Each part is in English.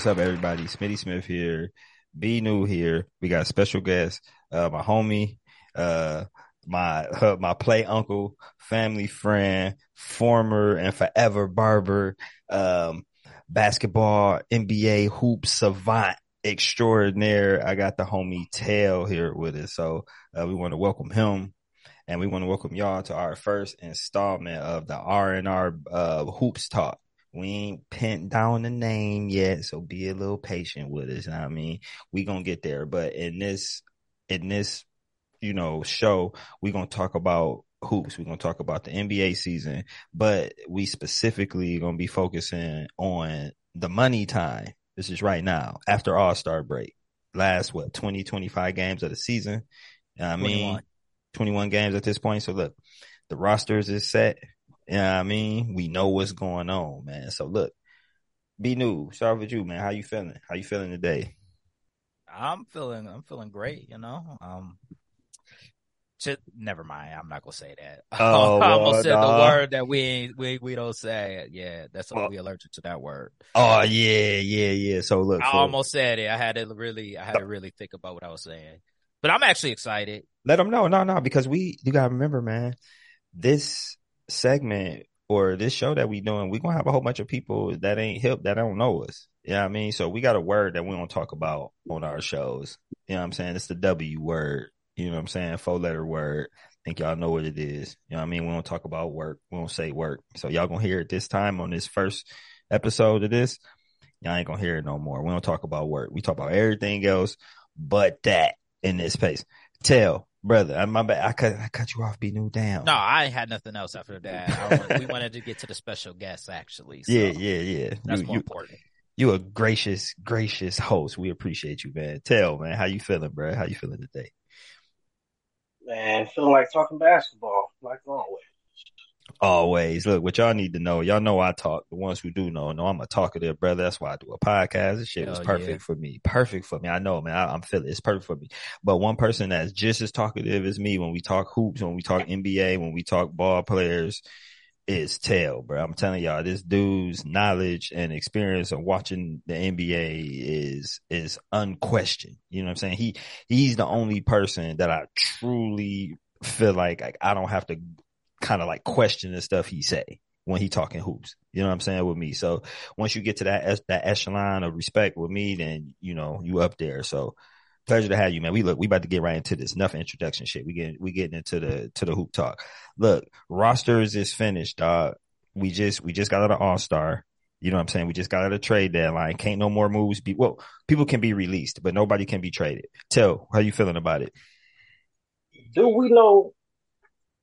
What's up, everybody? Smitty Smith here. B New here. We got special guest, uh, my homie, uh, my uh, my play uncle, family friend, former and forever barber, um, basketball, NBA hoop savant extraordinaire. I got the homie Tail here with us, so uh, we want to welcome him. And we want to welcome y'all to our first installment of the R and R uh, Hoops Talk. We ain't pinned down the name yet, so be a little patient with us. I mean, we gonna get there. But in this, in this, you know, show, we gonna talk about hoops. We're gonna talk about the NBA season, but we specifically gonna be focusing on the money time. This is right now after All Star break. Last what 20, 25 games of the season. You know what I mean, 21. 21 games at this point. So look, the rosters is set. You know what I mean? We know what's going on, man. So look, be new. Start with you, man. How you feeling? How you feeling today? I'm feeling I'm feeling great, you know. Um just, never mind. I'm not gonna say that. Oh, I well, almost said nah. the word that we ain't- we we don't say. Yeah, that's Well- we allergic to that word. Oh yeah, yeah, yeah. So look, I so almost said it. I had to really I had to really think about what I was saying. But I'm actually excited. let them know. No, no, because we you gotta remember, man. This segment or this show that we doing, we gonna have a whole bunch of people that ain't hip that don't know us. You know I mean? So we got a word that we don't talk about on our shows. You know what I'm saying? It's the W word. You know what I'm saying? Four letter word. think y'all know what it is. You know what I mean? We don't talk about work. We don't say work. So y'all gonna hear it this time on this first episode of this. Y'all ain't gonna hear it no more. We don't talk about work. We talk about everything else but that in this space. Tell, brother, I'm my bad. I cut I cut you off, be new down. No, I had nothing else after that. I wa- we wanted to get to the special guests actually. So Yeah, yeah, yeah. That's You, more you, important. you a gracious, gracious host. We appreciate you, man. Tell, man, how you feeling, bro? How you feeling today? Man, feeling like talking basketball, like always. Always. Look, what y'all need to know, y'all know I talk. The ones who do know, know I'm a talkative, brother. That's why I do a podcast. This shit was perfect yeah. for me. Perfect for me. I know, man. I, I'm feeling it's perfect for me. But one person that's just as talkative as me when we talk hoops, when we talk NBA, when we talk ball players, is Tail, bro. I'm telling y'all, this dude's knowledge and experience of watching the NBA is is unquestioned. You know what I'm saying? He he's the only person that I truly feel like, like I don't have to kind of like question the stuff he say when he talking hoops. You know what I'm saying with me. So once you get to that that echelon of respect with me, then you know you up there. So pleasure to have you, man. We look, we about to get right into this. Enough introduction shit. We get we getting into the to the hoop talk. Look, rosters is finished, dog. We just we just got out of All Star. You know what I'm saying? We just got out of trade deadline. Can't no more moves be well. People can be released, but nobody can be traded. Tell how you feeling about it? Do we know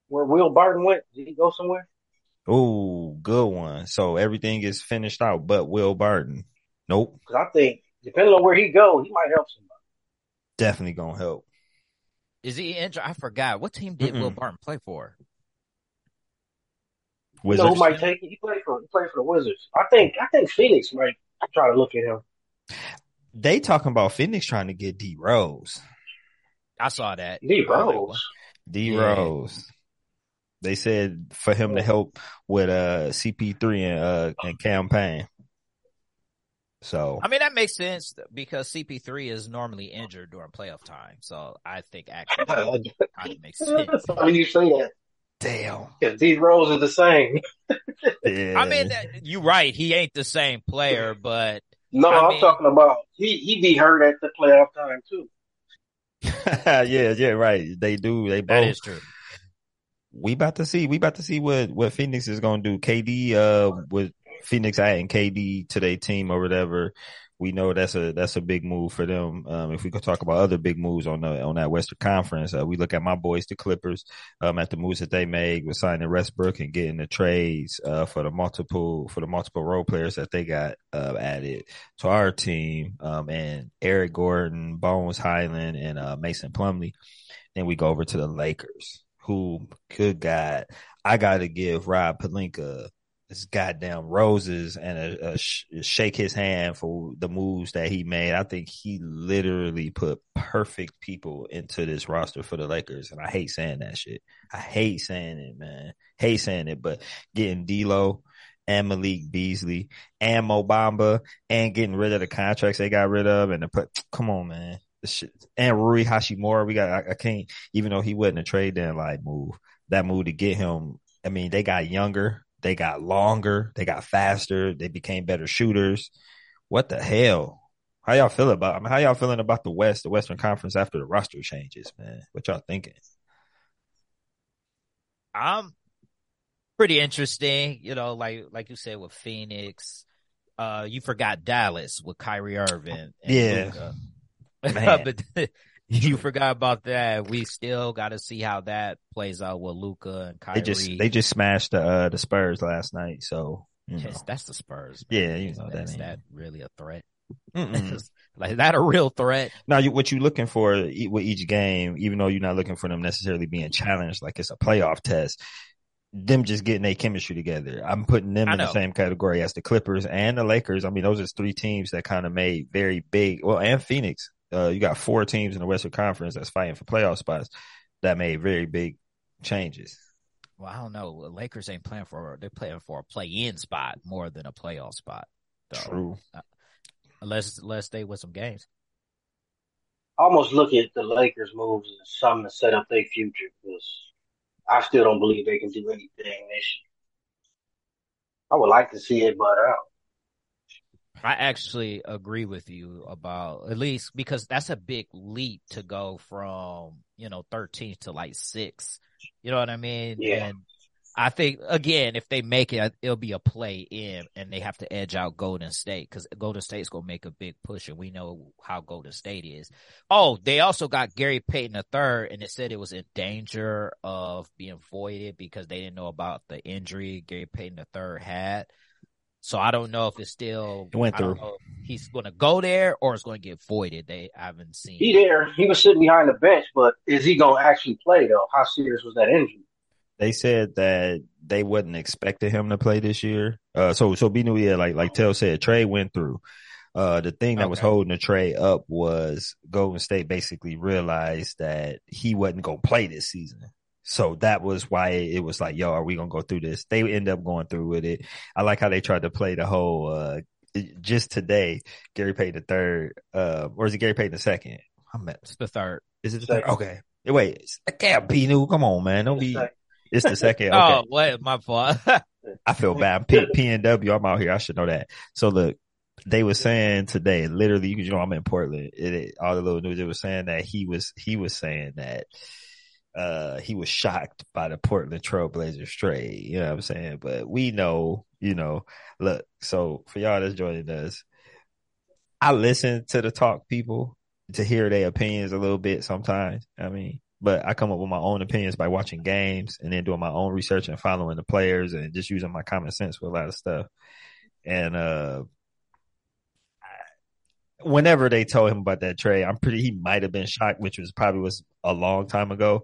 where Will Barton went? Did he go somewhere? Oh, good one. So everything is finished out, but Will Barton. Nope, Because I think, depending on where he go, he might help somebody. definitely gonna help. Is he injured? I forgot. What team did Will Mm-mm. Barton play for? You know Wizards. who might take it? He played for he played for the Wizards. I think I think Phoenix might try to look at him. They talking about Phoenix trying to get D Rose. I saw that. D Rose. D Yeah. Rose. They said for him to help with uh CP3 and uh and Cam Payne. So I mean, that makes sense because CP3 is normally injured during playoff time. So I think actually it kind of makes sense. That's funny you say that. damn. Because D Rose is the same. Yeah. I mean, that- you're right. He ain't the same player, but No, I I'm mean- talking about he he be hurt at the playoff time too. yeah, yeah, right. They do. They that both. is true. We about to see. We about to see what what Phoenix is gonna do. KD, uh, with Phoenix adding KD to their team or whatever. We know that's a that's a big move for them. Um, if we could talk about other big moves on the on that Western Conference, uh, we look at my boys, the Clippers, um, at the moves that they made with signing Westbrook and getting the trades uh, for the multiple for the multiple role players that they got uh, added to our team, um, and Eric Gordon, Bones Hyland, and uh, Mason Plumlee. Then we go over to the Lakers, who, good God, I got to give Rob Pelinka his goddamn roses and a, a sh- shake his hand for the moves that he made. I think he literally put perfect people into this roster for the Lakers, and I hate saying that shit. I hate saying it, man. Hate saying it, but getting D'Lo and Malik Beasley and Mo Bamba and getting rid of the contracts they got rid of and the put. Come on, man. And Rui Hachimura, we got. I, I, can't even though he wasn't a trade deadline move. That move to get him. I mean, they got younger, they got longer, they got faster, they became better shooters. What the hell? How y'all feel about? I mean, how y'all feeling about the West, the Western Conference after the roster changes, man? What y'all thinking? I'm pretty interesting. You know, like like you said with Phoenix, uh, you forgot Dallas with Kyrie Irving. yeah, but you forgot about that. We still got to see how that plays out with Luka and Kyrie. They just they just smashed the uh, the Spurs last night, so yes, that's the Spurs. Man. Yeah, you know that. Is that really a threat? like that a real threat? Now, you, what you looking for with each game, even though you're not looking for them necessarily being challenged, like it's a playoff test them just getting a chemistry together. I'm putting them in the same category as the Clippers and the Lakers. I mean, those are three teams that kind of made very big. Well, and Phoenix. Uh, you got four teams in the Western Conference that's fighting for playoff spots that made very big changes. Well, I don't know. Lakers ain't playing for they're playing for a play-in spot more than a playoff spot. So, True. Uh, unless unless they win some games. I almost look at the Lakers' moves as something to set up their future because I still don't believe they can do anything this year. I would like to see it, but uh, I actually agree with you about at least because that's a big leap to go from you know 13 to like six. You know what I mean? Yeah. And I think again, if they make it, it'll be a play in, and they have to edge out Golden State because Golden State's gonna make a big push, and we know how Golden State is. Oh, they also got Gary Payton the third, and it said it was in danger of being voided because they didn't know about the injury Gary Payton the third had. So I don't know if it's still it went through. he's going to go there or it's going to get voided. They I haven't seen. He there. He was sitting behind the bench, but is he going to actually play though? How serious was that injury? they said that they wasn't expecting him to play this year. Uh, so so be new year, like like Tell said, trade went through. Uh, the thing that okay. was holding the trade up was Golden State basically realized that he wasn't gonna play this season. So that was why it was like, yo, are we gonna go through this? They end up going through with it. I like how they tried to play the whole. Uh, just today, Gary Payton the third, uh, or is it Gary Payton the second? I'm at the third. Is it the third? Okay. Wait, I can't be new. Come on, man. Don't be. It's the second. Okay. oh, wait, my fault. I feel bad. P, P and W. I'm out here. I should know that. So look, they were saying today, literally, you know, I'm in Portland. It, it, all the little news. It was saying that he was he was saying that uh he was shocked by the Portland Trailblazers trade. You know what I'm saying? But we know, you know, look. So for y'all that's joining us, I listen to the talk people to hear their opinions a little bit sometimes. I mean, but I come up with my own opinions by watching games and then doing my own research and following the players and just using my common sense with a lot of stuff. And uh, whenever they told him about that trade, I'm pretty he might have been shocked, which was probably was a long time ago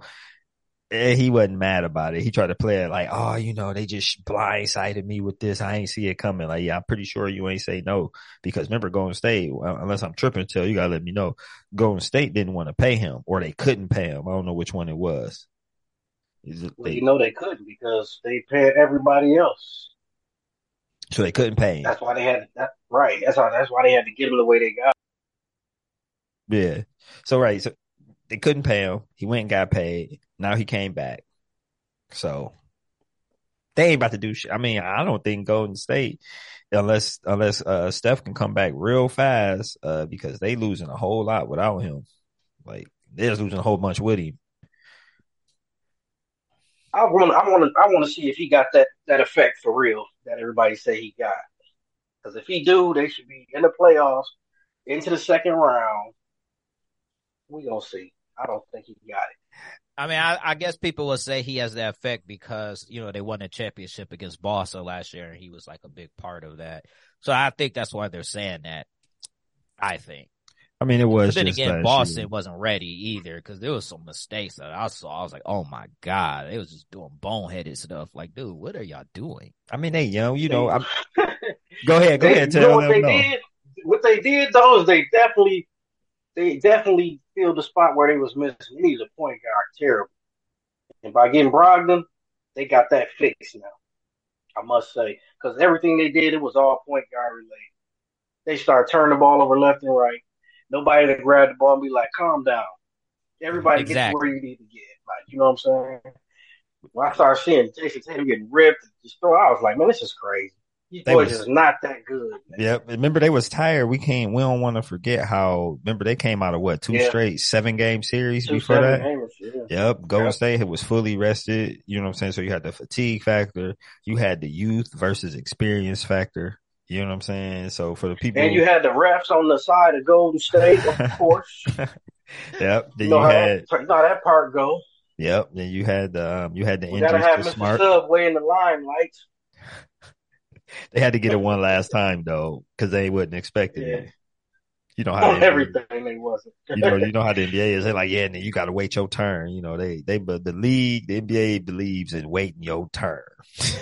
he wasn't mad about it. He tried to play it like, oh, you know, they just blindsided me with this. I ain't see it coming. Like, yeah, I'm pretty sure you ain't say no because remember Golden State, unless I'm tripping, tell you gotta let me know. Golden State didn't want to pay him or they couldn't pay him. I don't know which one it was. It well, they, you know they couldn't because they paid everybody else. So they couldn't pay him. That's why they had that right. That's why that's why they had to get him the way they got. Yeah. So right. So they couldn't pay him. He went and got paid. Now he came back. So they ain't about to do shit. I mean, I don't think Golden State, unless unless uh, Steph can come back real fast, uh, because they losing a whole lot without him. Like they're losing a whole bunch with him. I want, I want to, I want to see if he got that that effect for real that everybody say he got. Because if he do, they should be in the playoffs, into the second round. We gonna see. I don't think he got it. I mean, I, I, guess people will say he has that effect because you know they won a championship against Boston last year, and he was like a big part of that. So I think that's why they're saying that. I think. I mean, it was. But then again, Boston year. wasn't ready either because there was some mistakes that I saw. I was like, "Oh my god!" They was just doing boneheaded stuff. Like, dude, what are y'all doing? I mean, they young, you know. I'm... go ahead, go they, ahead. Tell you know what they know. did? What they did though is they definitely they definitely filled the spot where they was missing. They needed a point guard terrible. And by getting Brogdon, they got that fixed now. I must say, because everything they did, it was all point guard related. They started turning the ball over left and right. Nobody to grab the ball and be like, "Calm down." Everybody exactly. get where you need to get. Like, you know what I'm saying? When I started seeing Jayson Tatum getting ripped and just throw, I was like, "Man, this is crazy." Boys was, is not that good. Man. Yep. Remember they was tired. We can't. We don't want to forget how. Remember they came out of what two yeah. straight seven game series two before that. Gamers, yeah. Yep. Golden yep. State was fully rested. You know what I'm saying. So you had the fatigue factor. You had the youth versus experience factor. You know what I'm saying. So for the people, and you had the refs on the side of Golden State, of course. yep. Then you, know you had that, how that part go. Yep. Then you had the um, you had the we gotta have Mr. Smart. Subway in the limelight they had to get it one last time though, because they wouldn't expect it. Yeah. You know how everything they wasn't. you know, you know how the NBA is. They're like, yeah, and then you got to wait your turn. You know, they they but the league, the NBA believes in waiting your turn. so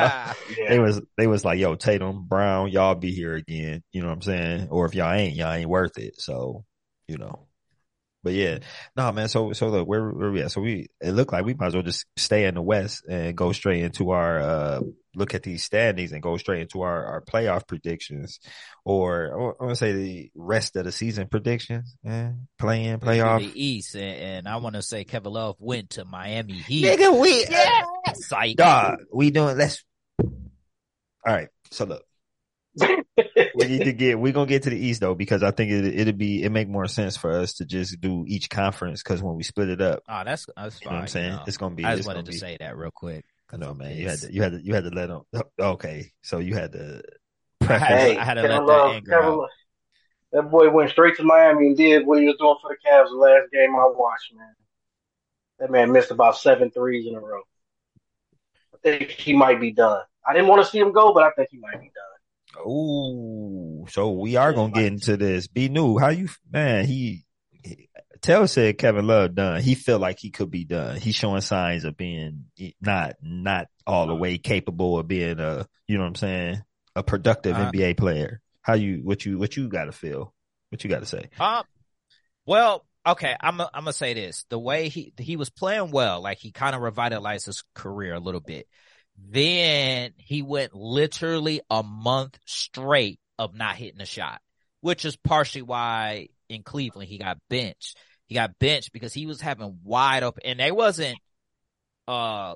yeah. They was they was like, yo, Tatum, Brown, y'all be here again. You know what I'm saying? Or if y'all ain't, y'all ain't worth it. So, you know. But yeah, no man. So so look, where where we at? So we it looked like we might as well just stay in the West and go straight into our uh look at these standings and go straight into our our playoff predictions, or I want to say the rest of the season predictions. and playing playoff the East, and, and I want to say Kevin Love went to Miami Heat. Nigga, we yeah, dog, we doing let's. All right, so look, we need to get we're gonna get to the east though because i think it, it'd be it make more sense for us to just do each conference because when we split it up oh that's that's fine, you know what i'm saying? it's gonna be i just wanted to be, say that real quick no man you had to you had to you had to let them okay so you had to hey, I had to let that anger out. that boy went straight to miami and did what he was doing for the Cavs the last game i watched man. That man missed about seven threes in a row. I think he might be done. I didn't want to see him go but i think he might be done Oh, so we are gonna get into this. Be new. How you, man? He, he Tell said Kevin Love done. He felt like he could be done. He's showing signs of being not not all the way capable of being a, you know what I'm saying, a productive uh, NBA player. How you what you what you got to feel? What you got to say? Um, well, okay, I'm a, I'm gonna say this. The way he he was playing well, like he kind of revitalized his career a little bit. Then he went literally a month straight of not hitting a shot, which is partially why in Cleveland he got benched. He got benched because he was having wide open, and they wasn't, uh,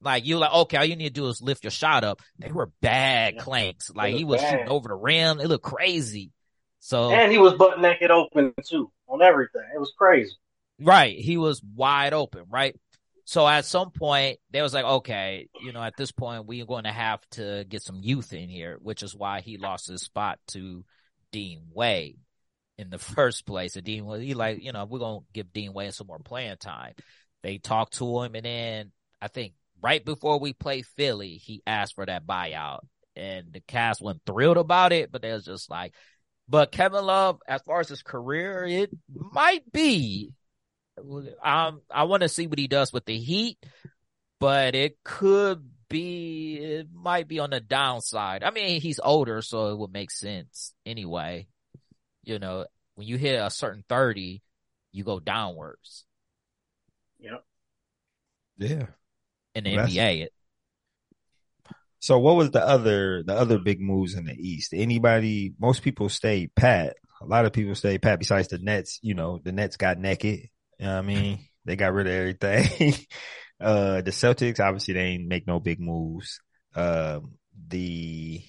like you like, okay, all you need to do is lift your shot up. They were bad clanks. Like he was bad. shooting over the rim. It looked crazy. So and he was butt naked open too on everything. It was crazy. Right. He was wide open. Right. So at some point, they was like, okay, you know, at this point, we're going to have to get some youth in here, which is why he lost his spot to Dean Wade in the first place. And Dean was he like, you know, we're going to give Dean Wade some more playing time. They talked to him, and then I think right before we play Philly, he asked for that buyout, and the Cavs wasn't thrilled about it, but they was just like, but Kevin Love, as far as his career, it might be um, I want to see what he does with the Heat, but it could be, it might be on the downside. I mean, he's older, so it would make sense anyway. You know, when you hit a certain 30, you go downwards. Yep. Yeah. In the well, NBA. It, so what was the other the other big moves in the East? Anybody most people stayed pat. A lot of people stayed pat besides the Nets, you know, the Nets got naked. You know what I mean? They got rid of everything. uh, the Celtics, obviously, they ain't make no big moves. Um, the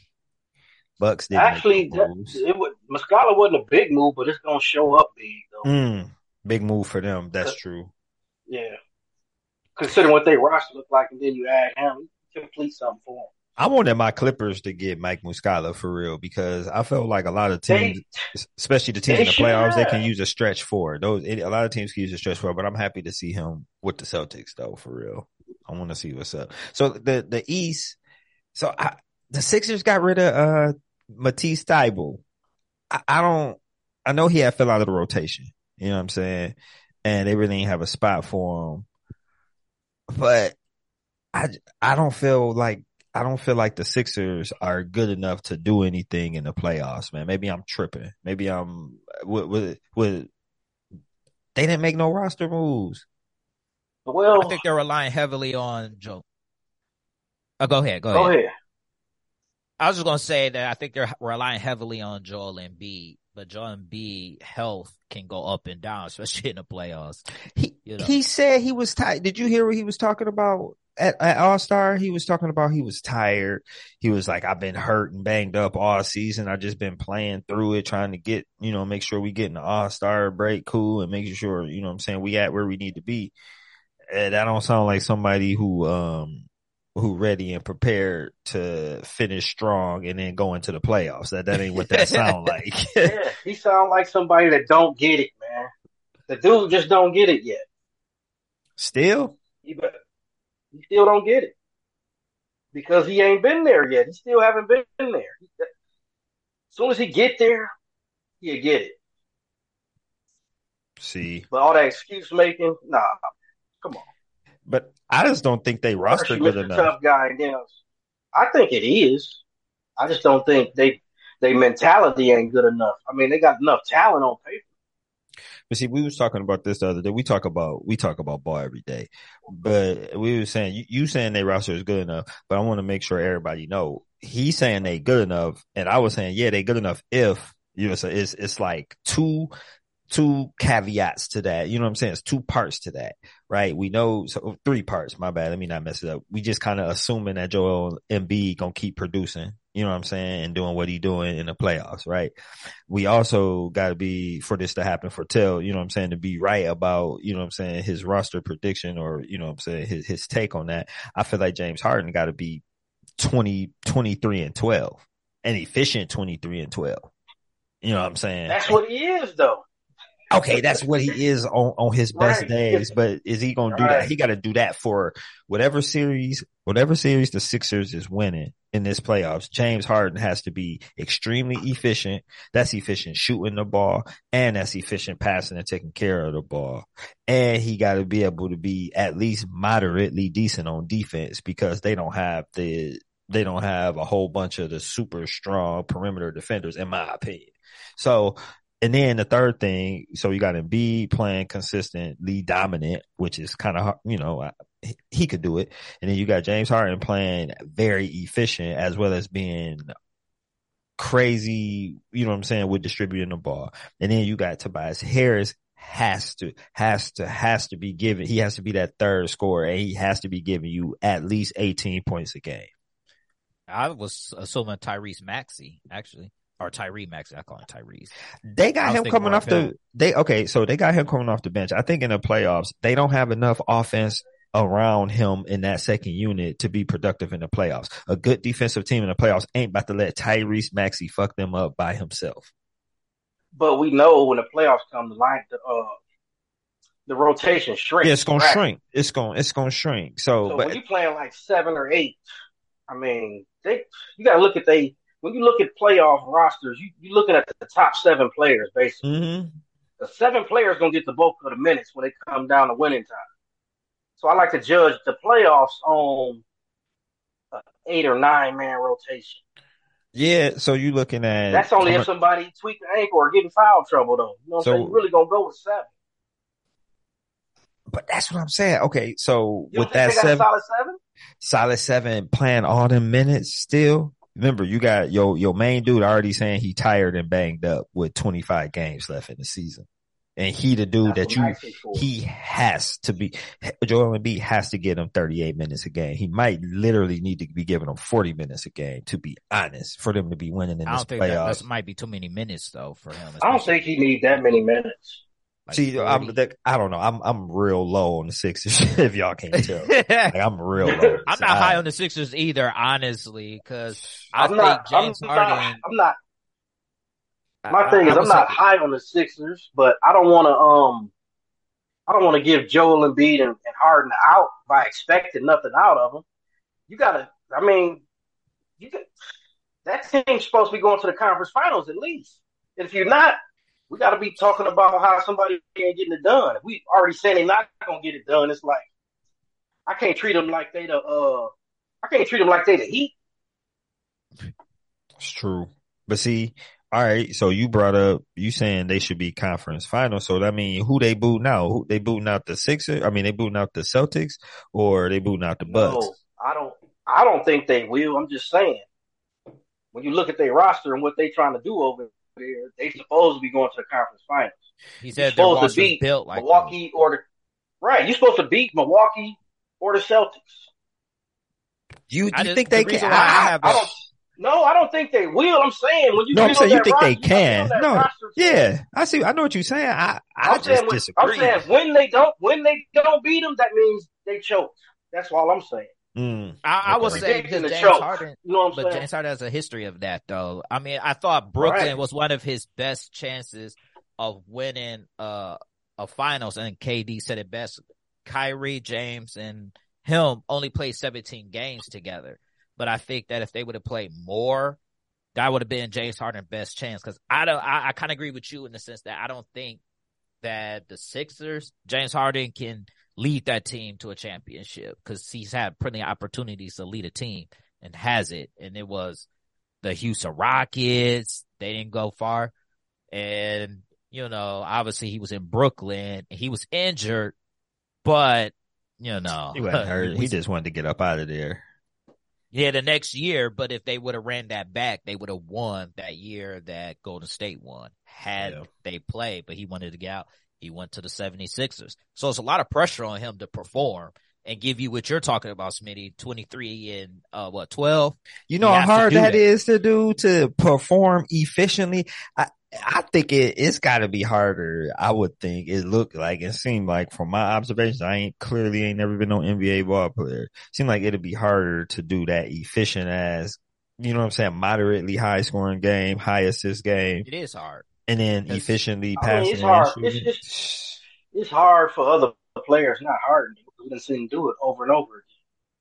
Bucks didn't actually. No it would Muscala wasn't a big move, but it's gonna show up big though. Mm, big move for them. That's true. Yeah, considering what they roster look like, and then you add him, complete something for them. I wanted my Clippers to get Mike Muscala for real because I felt like a lot of teams, they, especially the teams in the playoffs, they can use a stretch for those. A lot of teams can use a stretch four, but I'm happy to see him with the Celtics though, for real. I want to see what's up. So the the East, so I, the Sixers got rid of uh Matisse Thybulle. I, I don't. I know he had fell out of the rotation. You know what I'm saying? And they really didn't have a spot for him. But I I don't feel like I don't feel like the Sixers are good enough to do anything in the playoffs, man. Maybe I'm tripping. Maybe I'm with with, with they didn't make no roster moves. Well, I think they're relying heavily on Joe. Oh, go ahead. Go, Go ahead. ahead. I was just gonna say that I think they're relying heavily on Joel Embiid, but Joel Embiid health can go up and down, especially in the playoffs. He You know. he said he was tired. Did you hear what he was talking about at, at All Star? He was talking about he was tired. He was like, I've been hurt and banged up all season. I just been playing through it, trying to get you know make sure we get in the All Star break cool and making sure you know what I'm saying we at where we need to be. And that don't sound like somebody who um who ready and prepared to finish strong and then go into the playoffs. That that ain't what that sound like. Yeah, he sound like somebody that don't get it, man. The dude just don't get it yet. Still, He, he still don't get it because he ain't been there yet. He still haven't been there. As soon as he get there, he'll get it. see. But all that excuse making, nah. Come on. But I just don't think they roster good Mr. enough. Tough guy, and then I think it is. I just don't think they they mentality ain't good enough. I mean, they got enough talent on paper. But see, we was talking about this the other day. We talk about we talk about ball every day, but we were saying you, you saying they roster is good enough, but I want to make sure everybody know he's saying they good enough, and I was saying yeah they good enough if you know so it's it's like two two caveats to that. You know what I'm saying? It's two parts to that, right? We know so three parts. My bad. Let me not mess it up. We just kind of assuming that Joel Embiid gonna keep producing. You know what I'm saying? And doing what he doing in the playoffs, right? We also got to be for this to happen for Tell, you know what I'm saying, to be right about, you know what I'm saying, his roster prediction or, you know what I'm saying, his, his take on that. I feel like James Harden got to be 20, 23 and 12 and efficient 23 and 12. You know what I'm saying? That's what he is, though. Okay, that's what he is on, on his best Right. days, but is he going to do that? He got to do that for whatever series, whatever series the Sixers is winning in this playoffs. James Harden has to be extremely efficient. That's efficient shooting the ball and that's efficient passing and taking care of the ball. And he got to be able to be at least moderately decent on defense because they don't have the, they don't have a whole bunch of the super strong perimeter defenders, in my opinion. So and then the third thing, so you got Embiid playing consistently dominant, which is kind of, you know, he- could do it. And then you got James Harden playing very efficient as well as being crazy, you know what I'm saying, with distributing the ball. And then you got Tobias Harris has to, has to, has to be given, he has to be that third scorer and he has to be giving you at least 18 points a game. I was assuming Tyrese Maxey, actually. Or Tyree Maxey. I call him Tyrese. They got him coming off of the they okay, so they got him coming off the bench. I think in the playoffs, they don't have enough offense around him in that second unit to be productive in the playoffs. A good defensive team in the playoffs ain't about to let Tyrese Maxey fuck them up by himself. But we know when the playoffs come, the line, the uh, the rotation shrinks. Yeah, it's gonna Right. shrink. It's gonna it's gonna shrink. So, So but when you playing like seven or eight, I mean, they you got to look at they when you look at playoff rosters, you you looking at the top seven players basically. mhm. The seven players gonna get the bulk of the minutes when they come down to winning time. So I like to judge the playoffs on eight or nine man rotation. yeah, so you looking at That's only if somebody tweak the ankle or get in foul trouble though. You know what So- I'm saying? You really gonna go with seven. but that's what I'm saying. Okay, so with that they got a seven solid seven? solid seven playing all them minutes still. Remember, you got your your main dude already saying he tired and banged up with 25 games left in the season, and he the dude That's that you he has to be. Joel Embiid has to get him 38 minutes a game. He might literally need to be giving him 40 minutes a game to be honest for them to be winning in I this don't think playoffs. that might be too many minutes though for him. I don't think he need that many minutes. Like See, I'm 40. that, I don't know. I'm I'm real low on the Sixers. if y'all can't tell, like, I'm real low. I'm not high on the Sixers either, honestly, because I I'm think not. James I'm Harden. not. I'm not. I- My I- thing I is, I'm not say- high on the Sixers, but I don't want to. Um, I don't want to give Joel Embiid and, and Harden out by expecting nothing out of them. You gotta. I mean, you got, that team's supposed to be going to the conference finals at least. And if you're not, we got to be talking about how somebody ain't getting it done. If we already saying they're not gonna get it done, it's like I can't treat them like they the. Uh, I can't treat them like they the Heat. It's true. But see, all right, so you brought up you saying they should be conference final. So that mean who they booting out? Who they booting out the Sixers? I mean they booting out the Celtics or they booting out the Bucks? No, I don't. I don't think they will. I'm just saying. When you look at their roster and what they trying to do over there, they supposed to be going to the conference finals. He You're said supposed to beat built like Milwaukee or the right. You're supposed to beat Milwaukee or the Celtics. You, you just- think the they reason can? I I- have I a- don't. No, I don't think they will. I'm saying when you No, I'm saying you think they roster, you gotta can. No, roster Yeah, I see. I know what you're saying. I I I'm just saying, when, I'm saying when they don't when they don't beat them, that means they choked. That's all I'm saying. Mm. I, I would say because James choke. Harden, You know what I'm but saying? James Harden has a history of that, though. I mean, I thought Brooklyn Right. was one of his best chances of winning uh, a finals, and KD said it best. Kyrie, James, and him only played 17 games together, but I think that if they would have played more, that would have been James Harden's best chance. Because I don't, I, I kind of agree with you in the sense that I don't think that the Sixers, James Harden can lead that team to a championship because he's had plenty of opportunities to lead a team and has it. And it was the Houston Rockets. They didn't go far. And, you know, obviously he was in Brooklyn and he was injured, but, you know, He wasn't hurt. He just wanted to get up out of there. yeah, the next year, but if they would have ran that back, they would have won that year that Golden State won had Yeah. they played, but he wanted to get out. He went to the 76ers. So it's a lot of pressure on him to perform and give you what you're talking about, Smitty, 23 and, uh, what, 12? You know You how hard that that. is to do to perform efficiently. I I think it it's got to be harder. I would think it looked like it seemed like from my observations, I ain't clearly ain't never been no NBA ball player. Seemed like it'd be harder to do that efficient as you know what I'm saying, moderately high scoring game, high assist game, It is hard. And then efficiently I mean, passing it's hard. It's It's hard for other players, not hard. We done seen him do it over and over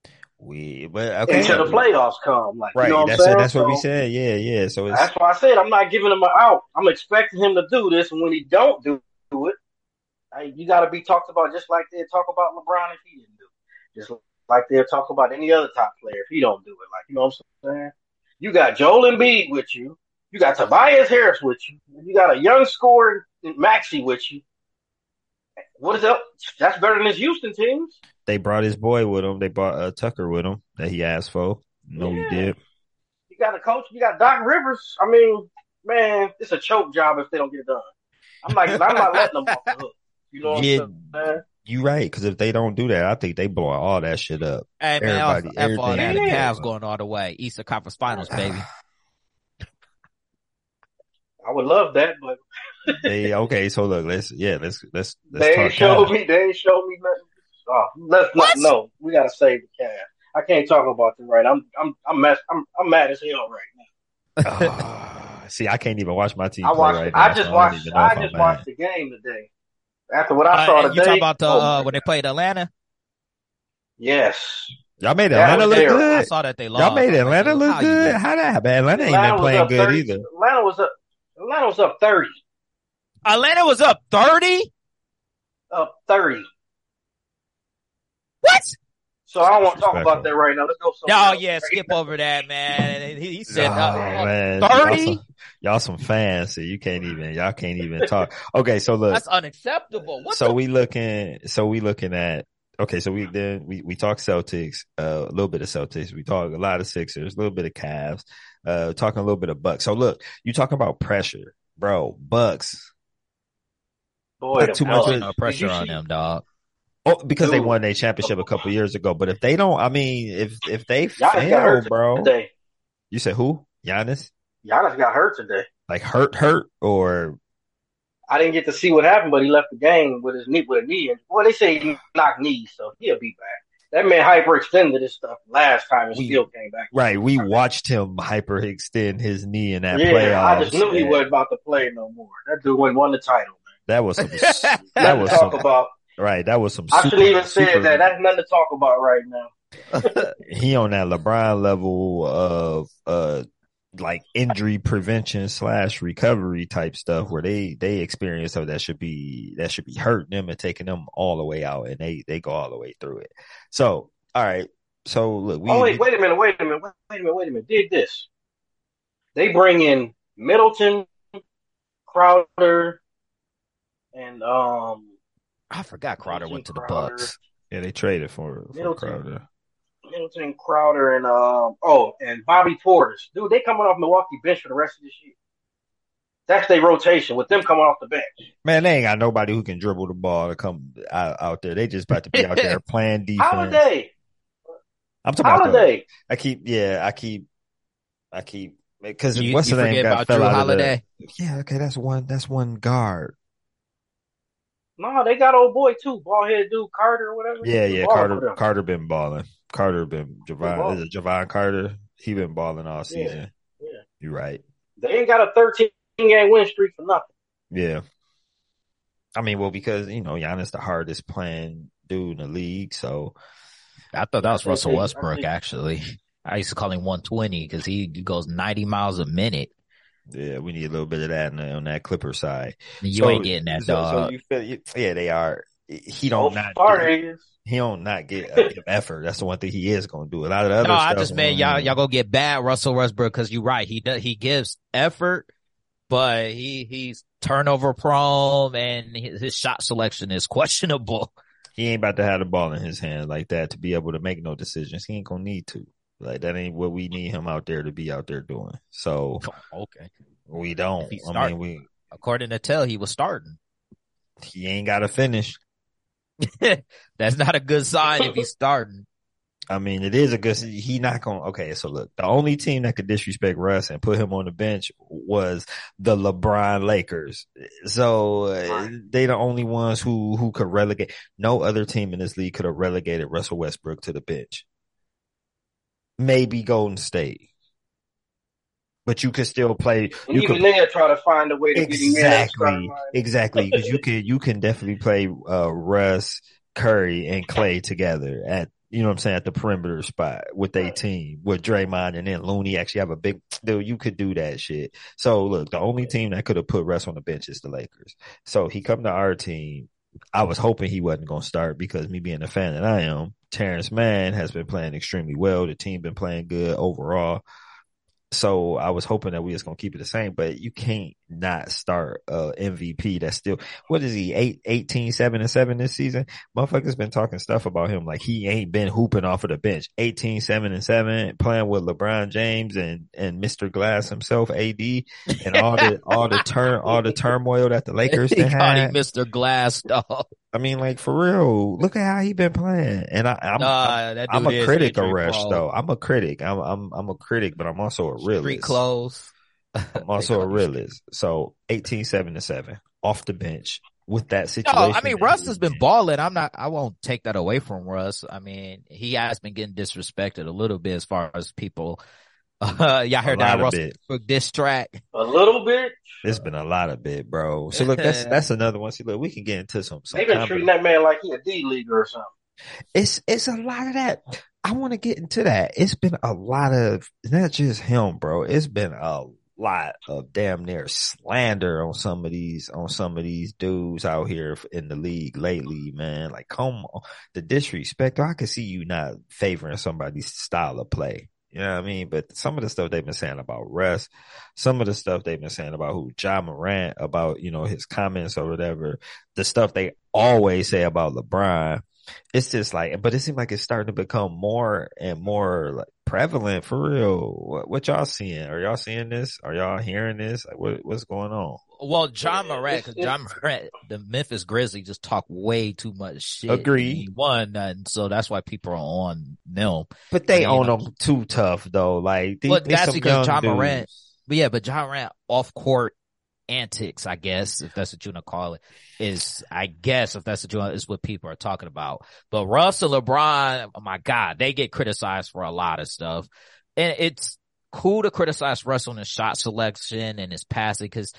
again. we but okay, until the playoffs come. Like, right? you know what that's that's what we said. Yeah, yeah. So it's That's why I said I'm not giving him an out. I'm expecting him to do this, and when he don't do, do it, I, you got to be talked about just like they talk about LeBron if he didn't do it. Just like they'll talk about any other top player if he don't do it. Like you know what I'm saying? You got Joel Embiid with you. You got Tobias Harris with you. You got a young scorer Maxey with you. What is that? That's better than his Houston teams. they brought his boy with him. They brought uh, Tucker with him that he asked for. No, Yeah. he did. You got a coach. You got Doc Rivers. I mean, man, it's a choke job if they don't get it done. I'm like, I'm not letting them off the hook. You know what Yeah. I'm saying? You right, because if they don't do that, I think they blow all that shit up. Hey, man, Everybody- F all that. The everything- Cavs going all the way. Eastern Conference Finals, baby. I would love that, but they okay. So look, let's yeah, let's let's let's they ain't showed Cavs. me. They ain't showed me nothing. Oh, let's not. No, we gotta save the Cavs. I can't talk about them right. I'm I'm I'm mess. I'm I'm mad as hell right now. Ah, see, I can't even watch my team I play watched. right now. I so just I don't watched. even know I if I'm just mad. watched the game today. After what I Uh, saw and today. you talking about the, oh uh, when they played Atlanta? Yes. Y'all made That Atlanta was look terrible. I saw that they lost. Y'all made I'm Atlanta look good. How that happen? Atlanta ain't Atlanta been playing good 30. either. Atlanta was up. Atlanta was up thirty. Atlanta was up 30? Up thirty. What? So I don't want to talk about that right now. Let's go. somewhere Oh, else. yeah, skip over that, man. He, he said, Oh, uh, man. 30? Y'all some, y'all some fans, so you can't even y'all can't even talk. Okay, so look, that's unacceptable. What so the? we looking so we looking at okay so we then we we talk celtics uh, a little bit of celtics. We talk a lot of sixers a little bit of Cavs, uh talking a little bit of bucks. So look you talking about pressure bro. Bucks. Boy, too much Bucks. of- Ain't no pressure on them, dog. oh because they won their championship a couple years ago. But if they don't i mean if if they Giannis fail bro. today. you said who? Giannis? Giannis got hurt today. like hurt hurt or I didn't get to see what happened, but he left the game with his knee with a knee. And well, they say he knocked knees, so he'll be back. That man hyperextended his stuff last time and We- still came back. right we watched him hyperextend his knee in that yeah, playoff I just knew he wasn't about to play no more. That dude went won the title. that was some that was talk some about. right that was some I shouldn't even said super- that. That's nothing to talk about right now. he on that LeBron level of uh like injury prevention slash recovery type stuff where they they experience so that should be that should be hurting them and taking them all the way out and they they go all the way through it. So all right, so look, we, oh wait, wait a minute, wait a minute, wait, a minute, wait a minute. Dig this. They bring in Middleton, Crowder, and um I forgot Crowder went to the Crowder. Bucks. yeah they traded for, for Middleton. Crowder. Middleton, Crowder, and um oh, and Bobby Portis. Dude, they coming off Milwaukee bench for the rest of this year. That's their rotation with them coming off the bench. Man, they ain't got nobody who can dribble the ball to come out, out there. They just about to be out there playing defense. Holiday. I'm talking about the, Holiday. I keep, yeah, I keep, I keep, because what's the name got about fell Drew out of Holiday. the, yeah, okay, that's one, that's one guard. No, they got old boy too, ball headed dude Carter or whatever. Yeah, yeah, Carter. Carter been balling. Carter been Jevon, is it Jevon Carter? He been balling all season. yeah. You're right. They ain't got a 13 game win streak for nothing. Yeah. I mean, well, because you know Giannis the hardest playing dude in the league, so I thought that was Russell think- I Westbrook. Actually, I used to call him 120 because he goes 90 miles a minute. yeah, we need a little bit of that on, on that Clipper side. You So- ain't getting that so, dog. So you feel, you, yeah, they are. He don't not. far it is. He don't not get uh, effort. That's the one thing he is going to do. A lot of the other no, stuff. I just meant y'all mm, y'all go get bad Russell Westbrook because you're right. He does he gives effort, but he he's turnover prone and his, his shot selection is questionable. He ain't about to have the ball in his hand like that to be able to make no decisions. He ain't gonna need to. Like that ain't what we need him out there to be out there doing. So Okay, we don't. If I mean, we according to Tell, he was starting. he ain't got to finish. That's not a good sign if he's starting. I mean, it is a good. He not going. Okay, so look, the only team that could disrespect Russ and put him on the bench was the LeBron Lakers. So uh, they the only ones who who could relegate. No other team in this league could have relegated Russell Westbrook to the bench. Maybe Golden State, but you could still play. You Even could they'll try to find a way to get him in exactly, exactly, because you can you can definitely play uh, Russ, Curry, and Clay together at you know what I'm saying at the perimeter spot with a team with Draymond and then Looney actually have a big dude. You could do that shit. So look, the only team that could have put Russ on the bench is the Lakers. So he come to our team. I was hoping he wasn't going to start because me being a fan that I am, Terrence Mann has been playing extremely well. The team been playing good overall. So I was hoping that we was gonna keep it the same, but you can't not start uh MVP that's still what is he, eight, 18, 7 and 7 this season? Motherfuckers been talking stuff about him like he ain't been hooping off of the bench. 18, 7 and 7, playing with LeBron James and and Mr. Glass himself, AD, and all the all the turn all the turmoil that the Lakers he done called him had. Mr. Glass dog. I mean, like for real, look at how he been playing. And I I'm Nah, that I'm a critic of Russ though. I'm a critic. I'm I'm I'm a critic, but I'm also a realist. Street clothes. I'm also a realist. So 18, 7 to 7 off the bench with that situation. No, situation. I mean Russ has been in. balling. I'm not. I won't take that away from Russ. I mean, he has been getting disrespected a little bit as far as people. Uh, y'all a heard lot that of Russell. Westbrook diss track. A little bit. It's been a lot of bit, bro. So look, that's that's another one. See, look, we can get into some. some They've been combo. treating that man like he a D leaguer or something. It's it's a lot of that. I want to get into that. It's been a lot of not just him, bro. It's been a lot of damn near slander on some of these on some of these dudes out here in the league lately, man. Like, come on, the disrespect. I can see you not favoring somebody's style of play. You know what I mean? But some of the stuff they've been saying about Russ, some of the stuff they've been saying about who Ja Morant, about, you know, his comments or whatever, the stuff they always say about LeBron, it's just like, but it seems like it's starting to become more and more like prevalent for real. What, what y'all seeing? Are y'all seeing this? Are y'all hearing this? Like, what, what's going on? Well, Ja Morant, because Ja Morant, the Memphis Grizzlies just talk way too much shit. Agree. He won, and so that's why people are on them. But they I mean, own them too tough though. Like, they, But that's some because John dudes. Morant- But yeah, but Ja Morant off court antics, I guess, if that's what you want to call it, is I guess if that's what you want, is what people are talking about. But Russ and LeBron, oh my God, they get criticized for a lot of stuff. And it's cool to criticize Russ on his shot selection and his passing because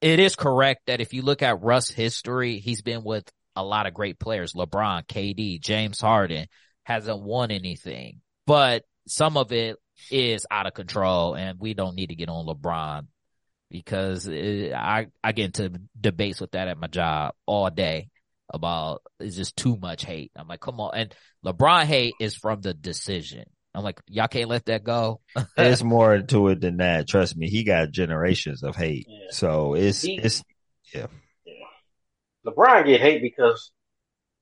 it is correct that if you look at Russ history, he's been with a lot of great players. LeBron, KD, James Harden hasn't won anything, but some of it is out of control and we don't need to get on LeBron because it, I, I get into debates with that at my job all day about it's just too much hate. I'm like, come on. And LeBron hate is from the decision. I'm like, y'all can't let that go. There's more to it than that. Trust me. He got generations of hate. Yeah. So it's, He- it's, LeBron get hate because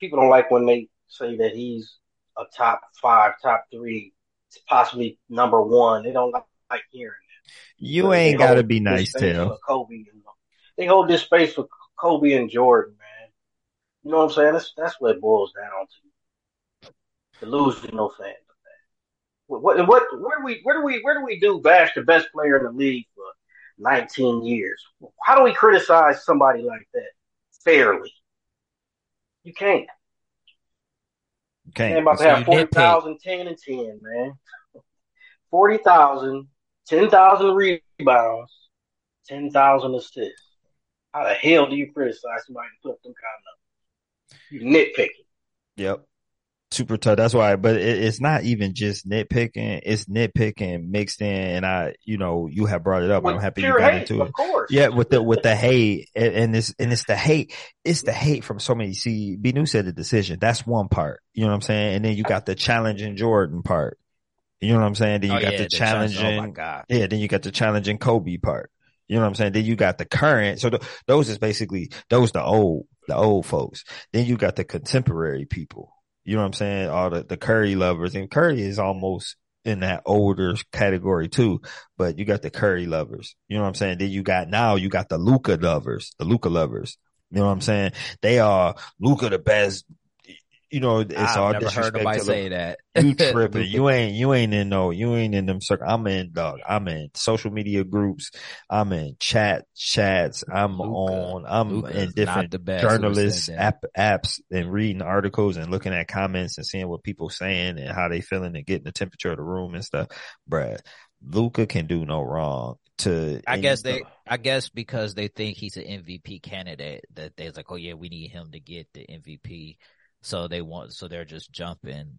people don't like when they say that he's a top five, top three, possibly number one. They don't like, like hearing that. You ain't got to be nice, Tail. Kobe and, they hold this space for Kobe and Jordan, man. You know what I'm saying? That's that's what it boils down to. Delusional fans. What, what, what, where do we, where do we, where do we do bash the best player in the league for 19 years? How do we criticize somebody like that fairly? You can't. You can't. Man, about to have 40,000, 10 and 10, man. 40,000, 10,000 rebounds, 10,000 assists. How the hell do you criticize somebody to put up them kind of You nitpicking. Yep super tough. That's why, but it, it's not even just nitpicking. It's nitpicking mixed in. And I, you know, you have brought it up. With I'm happy you got hate, into it. Course. Yeah, with the with the hate and, and it's and it's the hate. It's the hate from so many. See, B New said the decision. That's one part. You know what I'm saying? And then you got the challenging Jordan part. You know what I'm saying? Then you oh, got yeah, the challenging. Oh my god. Yeah. Then you got the challenging Kobe part. You know what I'm saying? Then you got the current. So the, those is basically those the old the old folks. Then you got the contemporary people you know what I'm saying? All the, the Curry lovers and Curry is almost in that older category too, but you got the Curry lovers. You know what I'm saying? Then you got now you got the Luka lovers, the Luka lovers. You know what I'm saying? They are Luka the best you know, it's I've all never heard nobody say that. You tripping. you ain't, you ain't in no, you ain't in them circle. I'm in, dog. I'm in social media groups. I'm in chat, chats. I'm Luka. on, I'm in different journalists app, apps and reading articles and looking at comments and seeing what people saying and how they feeling and getting the temperature of the room and stuff. Brad, Luka can do no wrong to I guess they I guess because they think he's an MVP candidate that they're like, oh yeah, we need him to get the MVP so they want, so they're just jumping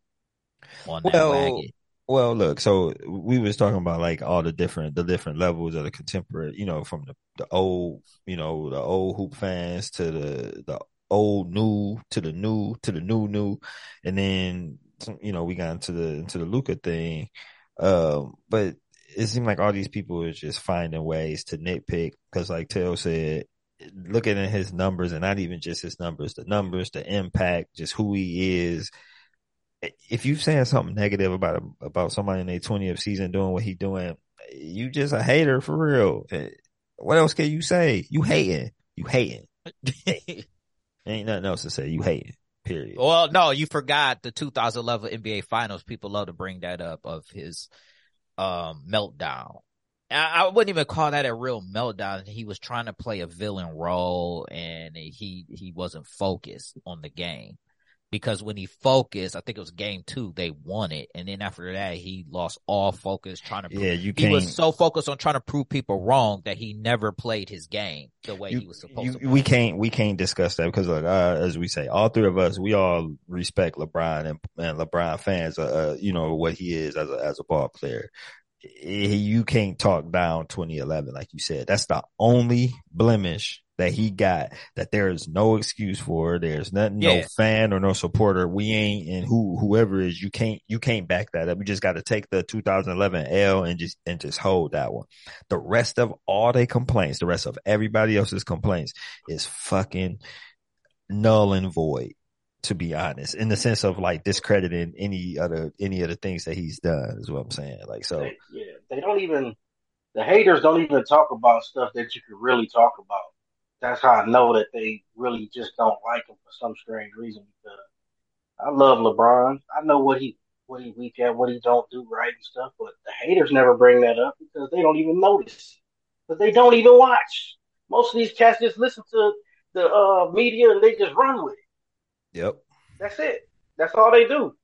on that well, wagon. Well, look, so we was talking about like all the different, the different levels of the contemporary, you know, from the, the old, you know, the old hoop fans to the, the old new to the new to the new new. And then, you know, we got into the, into the Luka thing. Um, but it seemed like all these people are just finding ways to nitpick because like Tail said, looking at his numbers and not even just his numbers, the numbers, the impact, just who he is. If you're saying something negative about about somebody in their 20th season doing what he doing, you just a hater for real. Eh, what else can you say? You hating. You hating. Ain't nothing else to say. You hating. Period. Well, no, you forgot the 2011 NBA Finals. People love to bring that up of his um meltdown I, wouldn't even call that a real meltdown. He was trying to play a villain role and he, he wasn't focused on the game because when he focused, I think it was game two, they won it. And then after that, he lost all focus trying to, prove, yeah, you he was so focused on trying to prove people wrong that he never played his game the way you, he was supposed you, to. Play. We can't, we can't discuss that because like, uh, as we say, all three of us, we all respect LeBron and, and LeBron fans, uh, uh, you know, what he is as a, as a ball player you can't talk down 2011 like you said. That's the only blemish that he got that there is no excuse for. There's nothing yeah. no fan or no supporter. We ain't and who whoever is. You can't you can't back that up. You just got to take the 2011 L and just and just hold that one. The rest of all their complaints the rest of everybody else's complaints is fucking null and void to be honest, in the sense of like discrediting any other any of the things that he's done is what I'm saying. Like so, they, yeah, they don't even the haters don't even talk about stuff that you could really talk about. That's how I know that they really just don't like him for some strange reason. Because I love LeBron. I know what he what he weak at, what he don't do right and stuff. But the haters never bring that up because they don't even notice. Because they don't even watch. Most of these cats just listen to the uh, media and they just run with it. Yep. That's it. That's all they do.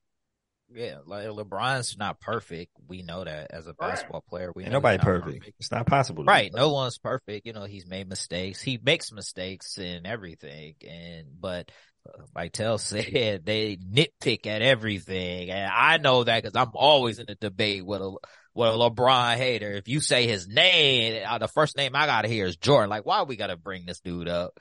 Yeah, like LeBron's not perfect. We know that as a basketball right. player. We Ain't nobody perfect. perfect. It's not possible. right. No one's perfect. You know, he's made mistakes. He makes mistakes in everything. And, but uh, like Tell said, they nitpick at everything. And I know that because I'm always in a debate with a, with a LeBron hater. If you say his name, uh, the first name I gotta hear is Jordan. Like, why we gotta bring this dude up?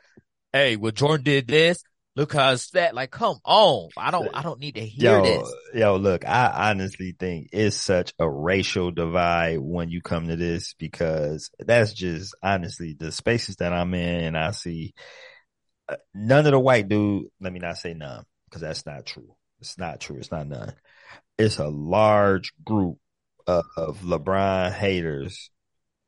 Hey, well, Jordan did this. Look how it's that. Like, come on. I don't, I don't need to hear yo, this. Yo, look, I honestly think it's such a racial divide when you come to this because that's just honestly the spaces that I'm in and I see uh, none of the white dude. Let me not say none because that's not true. It's not true. It's not none. It's a large group of, of LeBron haters.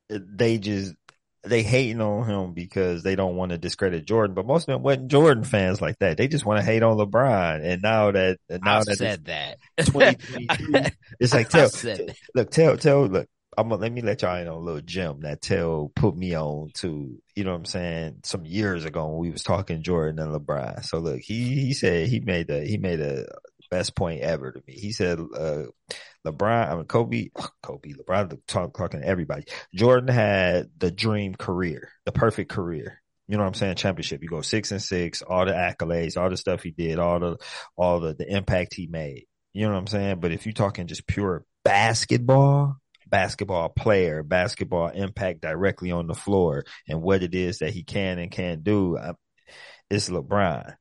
They just they hating on him because they don't want to discredit Jordan, but most of them wasn't Jordan fans like that. They just want to hate on LeBron. And now that now I that said that. it's like tell, look, tell, tell, look, I'm gonna let me let y'all in on a little gem that tell put me on to, you know what I'm saying, some years ago when we was talking Jordan and LeBron. So look, he he said he made the he made a best point ever to me. He said uh LeBron, I mean Kobe, Kobe, LeBron talk, talking to everybody. Jordan had the dream career, the perfect career. You know what I'm saying? Championship. You go six and six, all the accolades, all the stuff he did, all the all the, the impact he made. You know what I'm saying? But if you're talking just pure basketball, basketball player, basketball impact directly on the floor and what it is that he can and can't do, I, it's LeBron.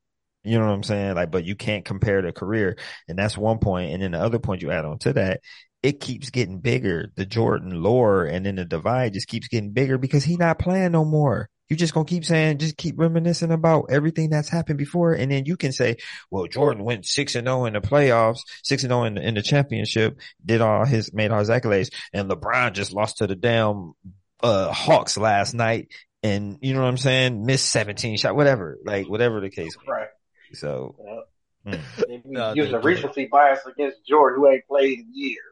You know what I'm saying? Like, but you can't compare the career. And that's one point. And then the other point you add on to that, it keeps getting bigger. The Jordan lore and then the divide just keeps getting bigger because he not playing no more. You just gonna keep saying, just keep reminiscing about everything that's happened before. And then you can say, well, Jordan went six and zero in the playoffs, six and zero in the, in the championship, did all his, made all his accolades. And LeBron just lost to the damn, uh, Hawks last night. And you know what I'm saying? Missed 17 shot, whatever, like whatever the case. Right. So, Yeah. mm, No, using a do. recency bias against Jordan, who ain't played in years.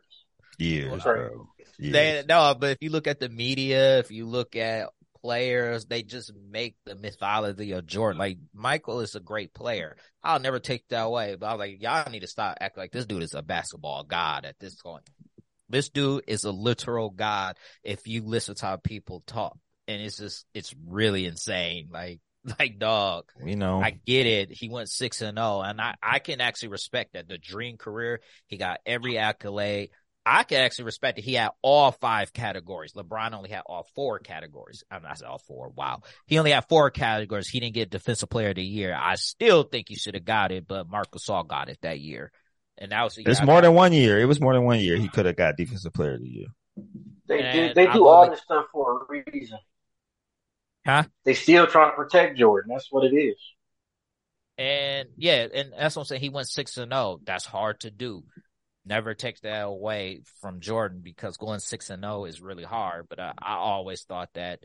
years, Right. bro. Years. They no, but if you look at the media, if you look at players, they just make the mythology of Jordan. Like Michael is a great player. I'll never take that away. But I was like, y'all need to stop acting like this dude is a basketball god at this point. This dude is a literal god if you listen to how people talk. And it's just it's really insane. Like like dog. you know. I get it. He went six and zero, and I I can actually respect that. The dream career, he got every accolade. I can actually respect that he had all five categories. LeBron only had all four categories. I'm not saying all four. Wow, he only had four categories. He didn't get Defensive Player of the Year. I still think he should have got it, but Marcus Gasol got it that year, and that was it's more than one year. It was more than one year. He could have got defensive player of the year. They And do, they I do all believe- this stuff for a reason. Huh? They still trying to protect Jordan. That's what it is. And yeah, and that's what I'm saying. He went six and zero. That's hard to do. Never take that away from Jordan because going six and zero is really hard. But I, I always thought that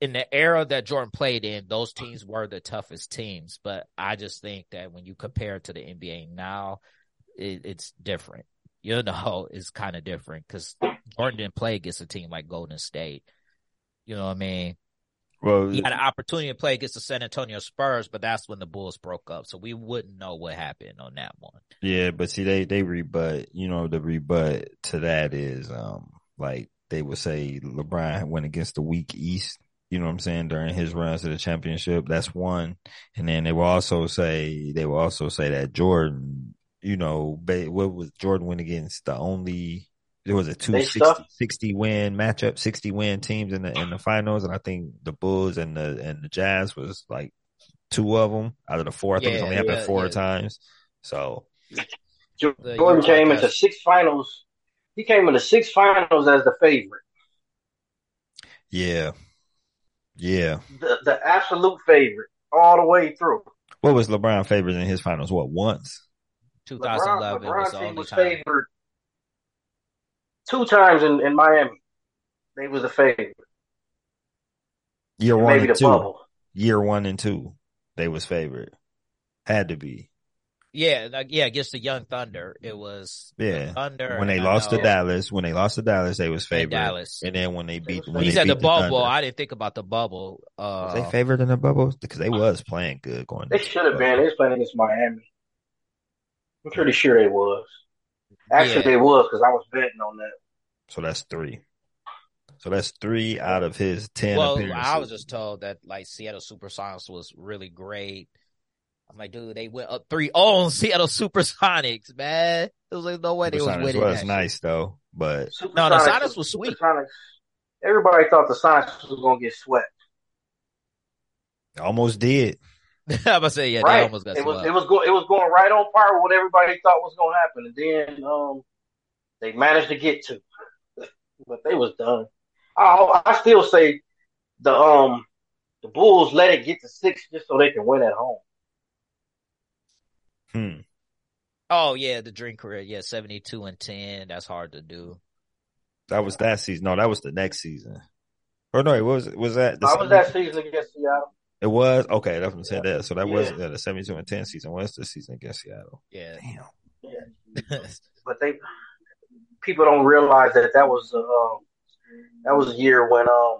in the era that Jordan played in, those teams were the toughest teams. But I just think that when you compare it to the NBA now, it, it's different. You know, it's kind of different because Jordan didn't play against a team like Golden State. You know what I mean? Well, he had an opportunity to play against the San Antonio Spurs, but that's when the Bulls broke up. So we wouldn't know what happened on that one. yeah, but see, they they rebut. You know, the rebut to that is um like they would say LeBron went against the weak East. You know what I'm saying during his runs to the championship. That's one, and then they will also say they will also say that Jordan. You know, what was Jordan went against the only there was a 260 60, win matchup, 60 win teams in the in the finals, and I think the Bulls and the and the Jazz was like two of them out of the four. I think it's only happened yeah, four yeah. times. So Jordan Utah came into six finals. He came into six finals as the favorite, yeah, yeah. the, the absolute favorite, all the way through. What was LeBron favored in his finals? What once? 2011 LeBron, was LeBron the only was time. favored two times in, in Miami. They was a favorite. Year one Maybe and the two. bubble. Year one and two, they was favorite. Had to be. Yeah, like, yeah, against the Young Thunder, it was the Yeah. Thunder. When they and I lost to Dallas, when they lost to Dallas, they was and favored. Dallas. And then when they beat, when He they said the beat bubble. Thunder, I didn't think about the bubble. was Uh, they favored in the bubble because they was playing good going. They should have the been. They was playing against Miami. I'm pretty sure they was. Actually, Yeah. they was because I was betting on that. So that's three. So that's three out of his ten well, appearances. I was just told that like Seattle Supersonics was really great. I'm like, dude, they went up 3 on Seattle Supersonics, man. It was like no way they was winning. was that nice though, but No, the Supersonics- Sonics was sweet. Supersonics- Everybody thought the Sonics was going to get swept. almost did. Shit. I'm gonna say, yeah, they right. almost got it was swept. it was going it was going right on par with what everybody thought was going to happen, and then um they managed to get to, but they was done. I I still say the um the Bulls let it get to six just so they can win at home. Hmm. Oh yeah, the dream career. Yeah, seventy two and ten. That's hard to do. That was that season. No, that was the next season. Or no, it was was that? The was that season against Seattle? It was okay. That's what I'm saying. That so that yeah. was yeah, the 72 and 10 season was the season against Seattle. Yeah, damn. Yeah, but they people don't realize that that was uh, that was a year when um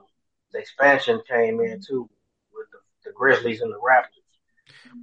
the expansion came in too with the, the Grizzlies and the Raptors.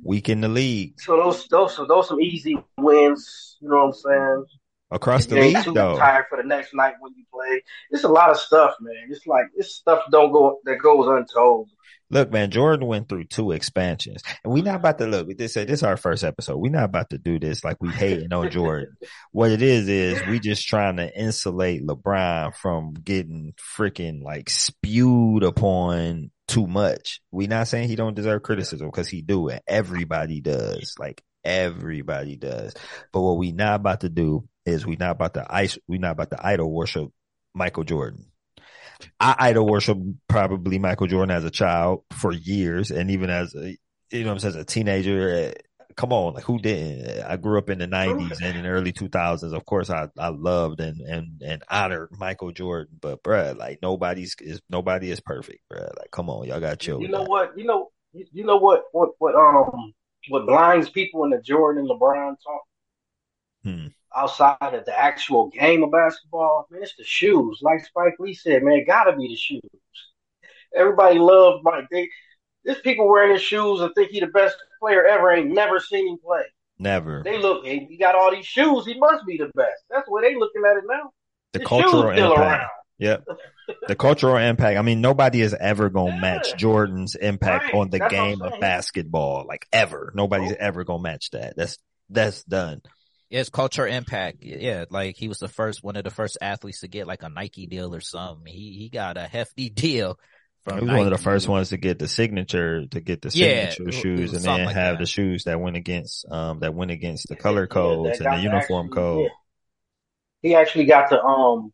Weak in the league. So those those so those some easy wins. You know what I'm saying? Across the league, too though. Tired for the next night when you play. It's a lot of stuff, man. It's like this stuff don't go that goes untold. Look, man, Jordan went through two expansions, and we not about to look. This said this is our first episode. We're not about to do this like we hating on Jordan. what it is is we just trying to insulate LeBron from getting freaking like spewed upon too much. We not saying he don't deserve criticism because he do it. Everybody does. Like everybody does. But what we not about to do is we not about to ice. We not about to idol worship Michael Jordan. I idol worship probably Michael Jordan as a child for years, and even as a you know, as a teenager. Eh, come on, like who didn't? I grew up in the '90s and in the early 2000s. Of course, I I loved and and and honored Michael Jordan, but bruh, like nobody's is nobody is perfect, bruh. Like, come on, y'all got chill. You know that. what? You know, you know what? What what um what blinds people in the Jordan and LeBron talk. Hmm outside of the actual game of basketball, man, it's the shoes. Like Spike Lee said, man, it gotta be the shoes. Everybody loved Mike. They, there's people wearing his shoes and think he the best player ever. Ain't never seen him play. Never. They look. He got all these shoes. He must be the best. That's the way they looking at it now. The His cultural impact. Yep. the cultural impact. I mean, nobody is ever gonna yeah. match Jordan's impact right. on the that's game of basketball, like ever. Nobody's oh. ever gonna match that. That's that's done. Yes, culture impact. Yeah, like he was the first one of the first athletes to get like a Nike deal or something. He he got a hefty deal from. He was Nike. one of the first ones to get the signature to get the signature yeah, shoes, and then like have that. the shoes that went against um that went against the color codes yeah, and the uniform actually, code. Yeah. He actually got to um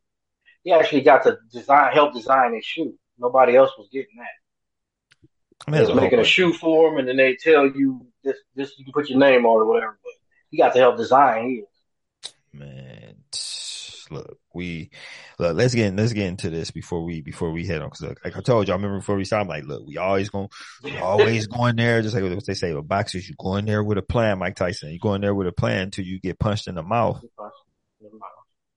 he actually got to design help design his shoe. Nobody else was getting that. I mean, was making a shoe for him, and then they tell you this this you can put your name on or whatever. He got to help design here. Man, look, we look. Let's get let's get into this before we before we head on. Because like I told you, I remember before we started, I'm like, look, we always going, we always going there. Just like what they say with boxers, you go in there with a plan. Mike Tyson, you go in there with a plan until you get punched in the mouth.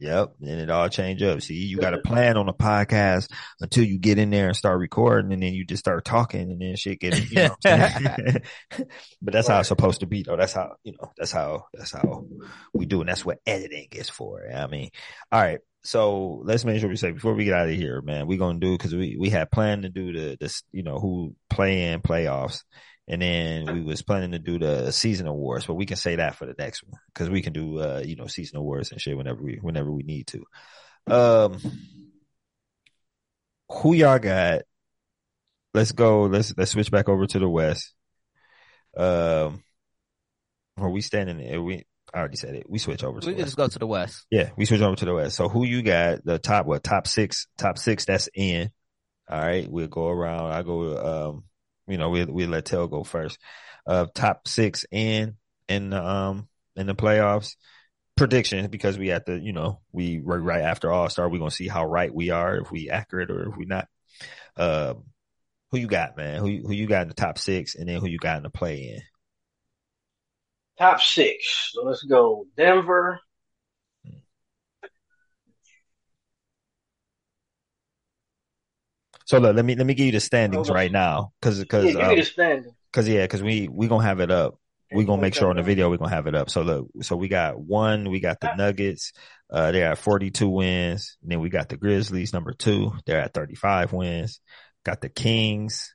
Yep. And it all change up. See, you got a plan on a podcast until you get in there and start recording and then you just start talking and then shit get, you know but that's how it's supposed to be though. That's how, you know, that's how, that's how we do. And that's what editing is for. I mean, all right. So let's make sure we say before we get out of here, man, we're going to do, cause we, we had planned to do the, this, you know, who play in playoffs and then we was planning to do the season awards, but we can say that for the next one because we can do uh you know season awards and shit whenever we whenever we need to. Um, who y'all got? Let's go. Let's let's switch back over to the West. Um, are we standing? Are we I already said it. We switch over to we the just go to the West. Yeah, we switch over to the West. So who you got? The top what? Top six. Top six. That's in. All right, we'll go around. I go um you know, we we let Tell go first. Uh, top six in in the um in the playoffs prediction because we have to, you know, we right, right after All Star, we're gonna see how right we are if we accurate or if we not. Uh, who you got, man? Who who you got in the top six, and then who you got in the play in? Top six. So let's go Denver, So look, let me let me give you the standings right now, because because yeah, um, Cause yeah, cause we we gonna have it up. We gonna make sure on the video we're gonna have it up. So look, so we got one, we got the Nuggets. Uh, they're at 42 wins. And then we got the Grizzlies, number two. They're at 35 wins. Got the Kings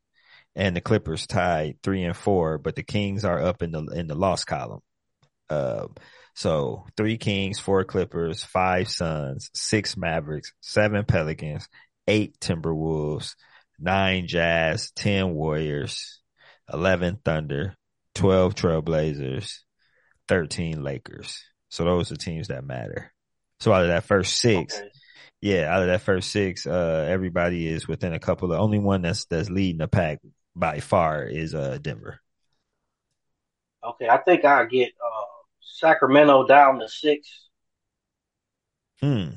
and the Clippers tied three and four, but the Kings are up in the in the loss column. Uh, so three Kings, four Clippers, five Suns, six Mavericks, seven Pelicans, eight Timberwolves, nine Jazz, 10 Warriors, 11 Thunder, 12 Trailblazers, 13 Lakers. So those are teams that matter. So out of that first six, okay. yeah, out of that first six, uh, everybody is within a couple of, only one that's, that's leading the pack by far is, uh, Denver. Okay. I think i get, uh, Sacramento down to six. Hmm.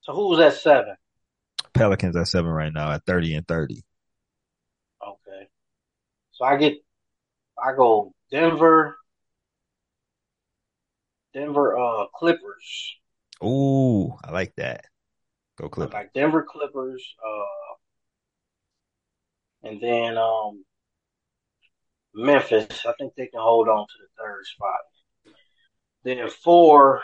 So who's at seven? Pelicans at seven right now at thirty and thirty. Okay. So I get, I go Denver, Denver uh Clippers. Ooh, I like that. Go I Clippers. like Denver Clippers. Uh, and then um Memphis. I think they can hold on to the third spot. Then four.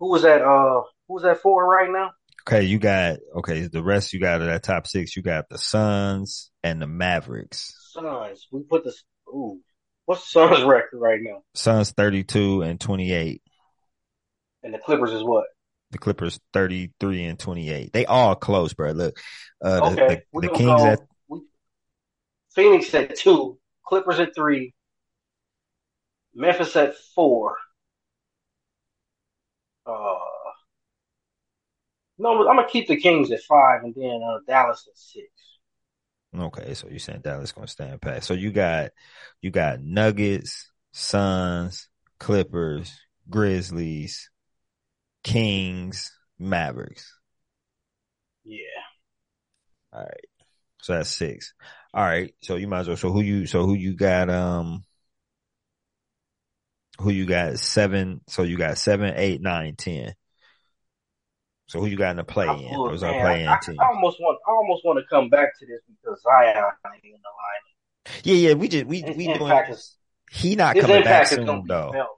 Who was that? Uh, who was that for right now? Okay, you got okay. The rest you got of that top six. You got the Suns and the Mavericks. Suns. We put the ooh. What's the Suns record right now? Suns thirty two and twenty eight. And the Clippers is what? The Clippers thirty three and twenty eight. They all close, bro. Look, uh, the, Okay, the, we the Kings go- at we, Phoenix at two, Clippers at three, Memphis at four. Uh, no, I'm gonna keep the Kings at five, and then uh, Dallas at six. Okay, so you saying Dallas gonna stand pat. So you got you got Nuggets, Suns, Clippers, Grizzlies, Kings, Mavericks. Yeah, All right. So that's six. All right. So you might as well so who you so who you got um who you got seven so you got seven, eight, nine, ten. So who you got in the play in? Those are man, play in I, team. I almost want, I almost want to come back to this because Zion ain't in the line. Yeah, yeah, we just we His we doing is he not coming back impact is gonna soon though. felt.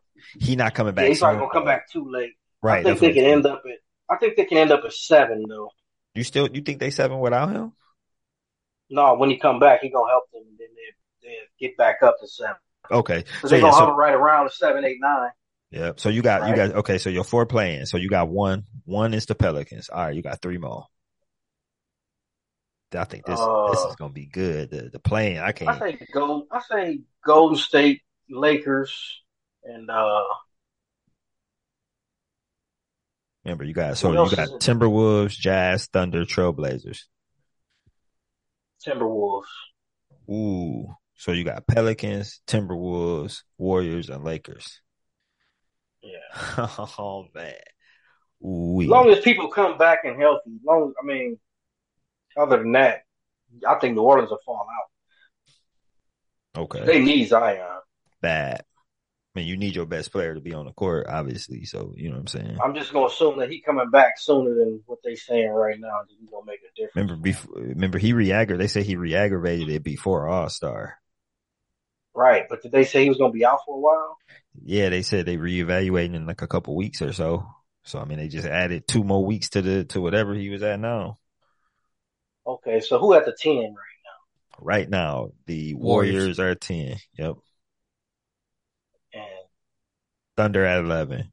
He not coming Yeah, back he's probably gonna come back too late. Right. I think they can end up at. I think they can end up at seven though. You still you think they seven without him? No, when he come back, he gonna help them, and then they they get back up to seven. Okay. So So they yeah, gonna so hover right around the seven, eight, nine. Yeah. So you got you Right. got okay, so you're four playing. So you got one one is the Pelicans. All right, you got three more. I think this this Uh, is gonna be good. The the playing I can't I say go. I say Golden State, Lakers, and uh, remember you got so you got? Timberwolves, Jazz, Thunder, Trailblazers. Timberwolves. Ooh. So you got Pelicans, Timberwolves, Warriors, and Lakers. Yeah. oh man. Ooh. As long as people come back and healthy. As long I mean, other than that, I think New Orleans will fall out. Okay. They need Zion. Bad. I mean, you need your best player to be on the court, obviously. So you know what I'm saying. I'm just gonna assume that he coming back sooner than what they saying right now. that He's gonna make a difference. Remember, before, remember he re-aggravated. They say he re-aggravated it before All Star. Right, but did they say he was gonna be out for a while? Yeah, they said they reevaluating in like a couple weeks or so. So I mean, they just added two more weeks to the to whatever he was at now. Okay, so who at the ten right now? Right now, the Warriors. Warriors are ten. Yep. And Thunder at eleven.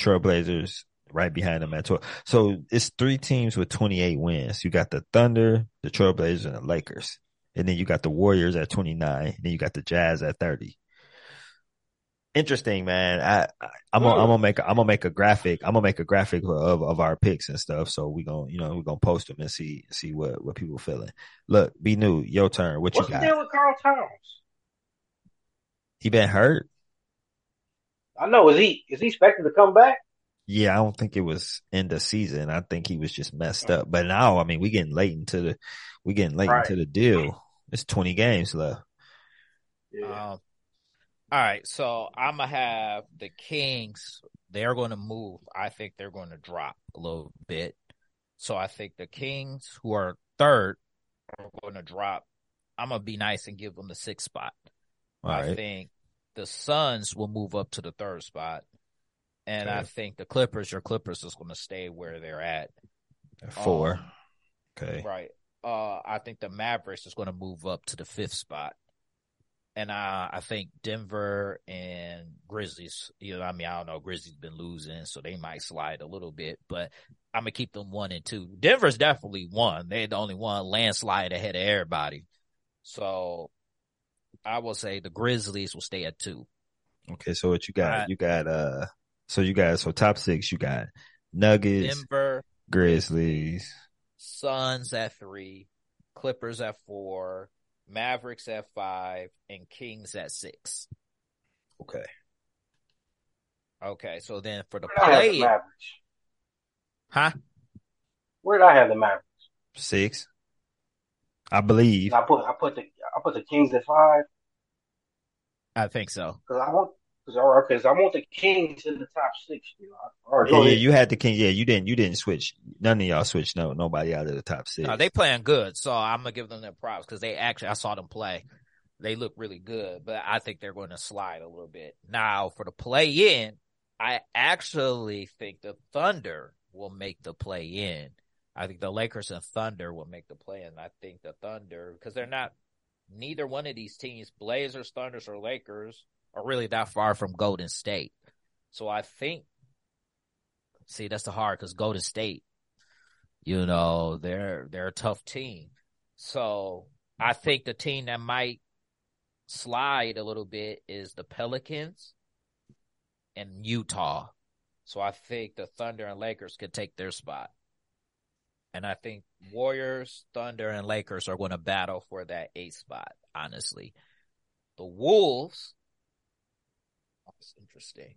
Trailblazers right behind them at twelve. So it's three teams with twenty eight wins. You got the Thunder, the Trailblazers, and the Lakers. And then you got the Warriors at twenty nine. Then you got the Jazz at thirty. Interesting, man. I, I I'm gonna I'm gonna make a, I'm gonna make a graphic. I'm gonna make a graphic of of our picks and stuff. So we gonna you know we're gonna post them and see see what what people feeling. Look, be new. Your turn. What what's you the got? deal with Karl Towns? He been hurt. I know. Is he is he expected to come back? Yeah, I don't think it was in the season. I think he was just messed up. But now, I mean, we getting late into the we getting late Right. into the deal. It's twenty games left. Yeah. Um, all right, so I'm gonna have the Kings. They're going to move. I think they're going to drop a little bit. So I think the Kings, who are third, are going to drop. I'm gonna be nice and give them the sixth spot. All I right. think the Suns will move up to the third spot, and I think the Clippers, your Clippers, is going to stay where they're at. Four. Um, okay. Right. Uh, I think the Mavericks is going to move up to the fifth spot. And uh, I think Denver and Grizzlies, you know, I mean, I don't know, Grizzlies been losing, so they might slide a little bit, but I'm gonna keep them one and two. Denver's definitely one. They're the only one landslide ahead of everybody. So I will say the Grizzlies will stay at two. Okay. So what you got? You got uh. So you got so top six. You got Nuggets, Denver, Grizzlies. Suns at three, Clippers at four, Mavericks at five, and Kings at six. Okay. Okay, so then for the Where did I have the play, Mavericks? huh? Where did I have the Mavericks? Six. I believe. I put I put the I put the Kings at five I think so. because I want because because I want the Kings in the top six. You know, I Yeah, yeah, you had the king. Yeah, you didn't. You didn't switch. None of y'all switched. No, nobody out of the top six. No, they playing good, so I'm gonna give them their props because they actually I saw them play. They look really good, but I think they're going to slide a little bit. Now for the play in, I actually think the Thunder will make the play in. I think the Lakers and Thunder will make the play in. I think the Thunder because they're not neither one of these teams, Blazers, Thunders, or Lakers, are really that far from Golden State. So I think, see, that's the hard because Golden State, you know, they're they're a tough team. So I think the team that might slide a little bit is the Pelicans and Utah. So I think the Thunder and Lakers could take their spot. And I think Warriors, Thunder, and Lakers are going to battle for that eighth spot, honestly. The Wolves, that's interesting.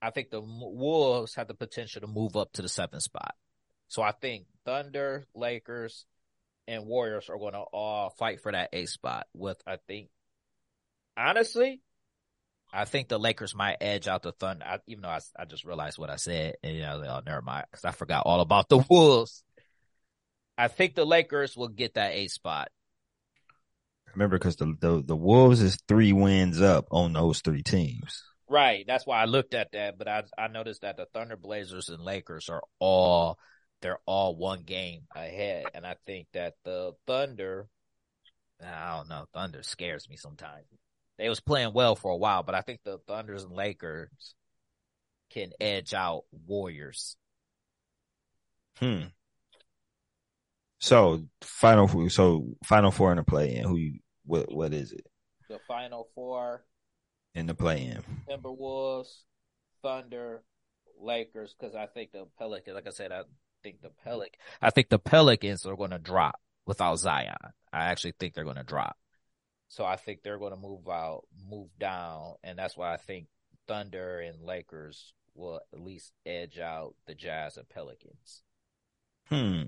I think the Wolves have the potential to move up to the seventh spot. So I think Thunder, Lakers, and Warriors are going to all fight for that eighth spot. With I think, honestly, I think the Lakers might edge out the Thunder. I, even though I, I just realized what I said, and you know, oh, never mind, because I forgot all about the Wolves. I think the Lakers will get that eighth spot. Remember, because the, the the Wolves is three wins up on those three teams. Right. That's why I looked at that, but I I noticed that the Thunder, Blazers, and Lakers are all they're all one game ahead, and I think that the Thunder, I don't know, Thunder scares me sometimes. They was playing well for a while, but I think the Thunders and Lakers can edge out Warriors. Hmm. So final, four- so final four in the play in. Who you? What what is it The Final Four: in the play in? Timberwolves, Thunder, Lakers. Because I think the Pelicans, like I said, I think the Pelic, I think the Pelicans are going to drop without Zion. I actually think they're going to drop. So I think they're going to move out, move down, and that's why I think Thunder and Lakers will at least edge out the Jazz and Pelicans. Hmm.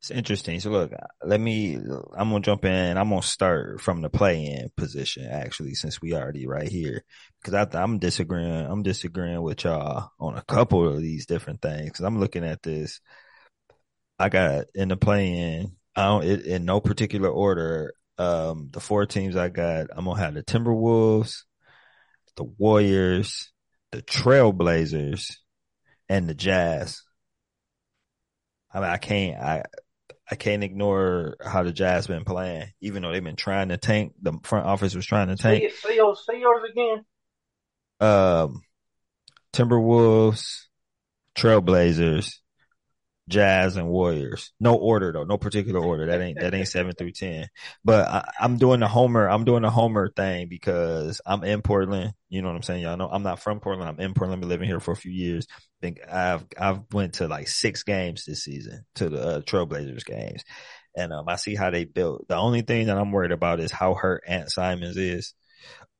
It's interesting. So look, let me. I'm gonna jump in. I'm gonna start from the play-in position actually, since we already right here, because I'm disagreeing. I'm disagreeing with y'all on a couple of these different things. Because I'm looking at this. I got in the play-in. I don't it, in no particular order. Um, the four teams I got. I'm gonna have the Timberwolves, the Warriors, the Trailblazers, and the Jazz. I mean, I can't, I, I can't ignore how the Jazz been playing, even though they've been trying to tank. The front office was trying to say, tank. it- say yours, say yours again. Um, Timberwolves, Trailblazers, Jazz, and Warriors. No order though, no particular order. That ain't that ain't seven through ten. But I, I'm doing the Homer. I'm doing the Homer thing because I'm in Portland. You know what I'm saying? Y'all know I'm not from Portland. I'm in Portland. I've been living here for a few years. Think I've I've went to like six games this season to the uh, Trailblazers games, and um I see how they built. The only thing that I'm worried about is how hurt Ant Simons is.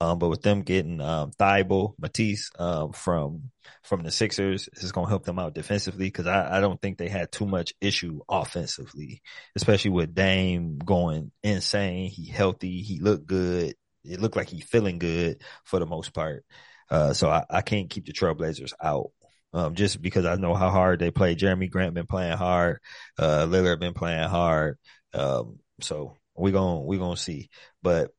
Um, but with them getting um Thybulle, Matisse um from from the Sixers, it's gonna help them out defensively because I, I don't think they had too much issue offensively, especially with Dame going insane. He healthy, he looked good. It looked like he feeling good for the most part. Uh, so I, I can't keep the Trailblazers out. Um, just because I know how hard they play. Jerami Grant been playing hard. Uh, Lillard been playing hard. Um, so we gonna, we gonna see, but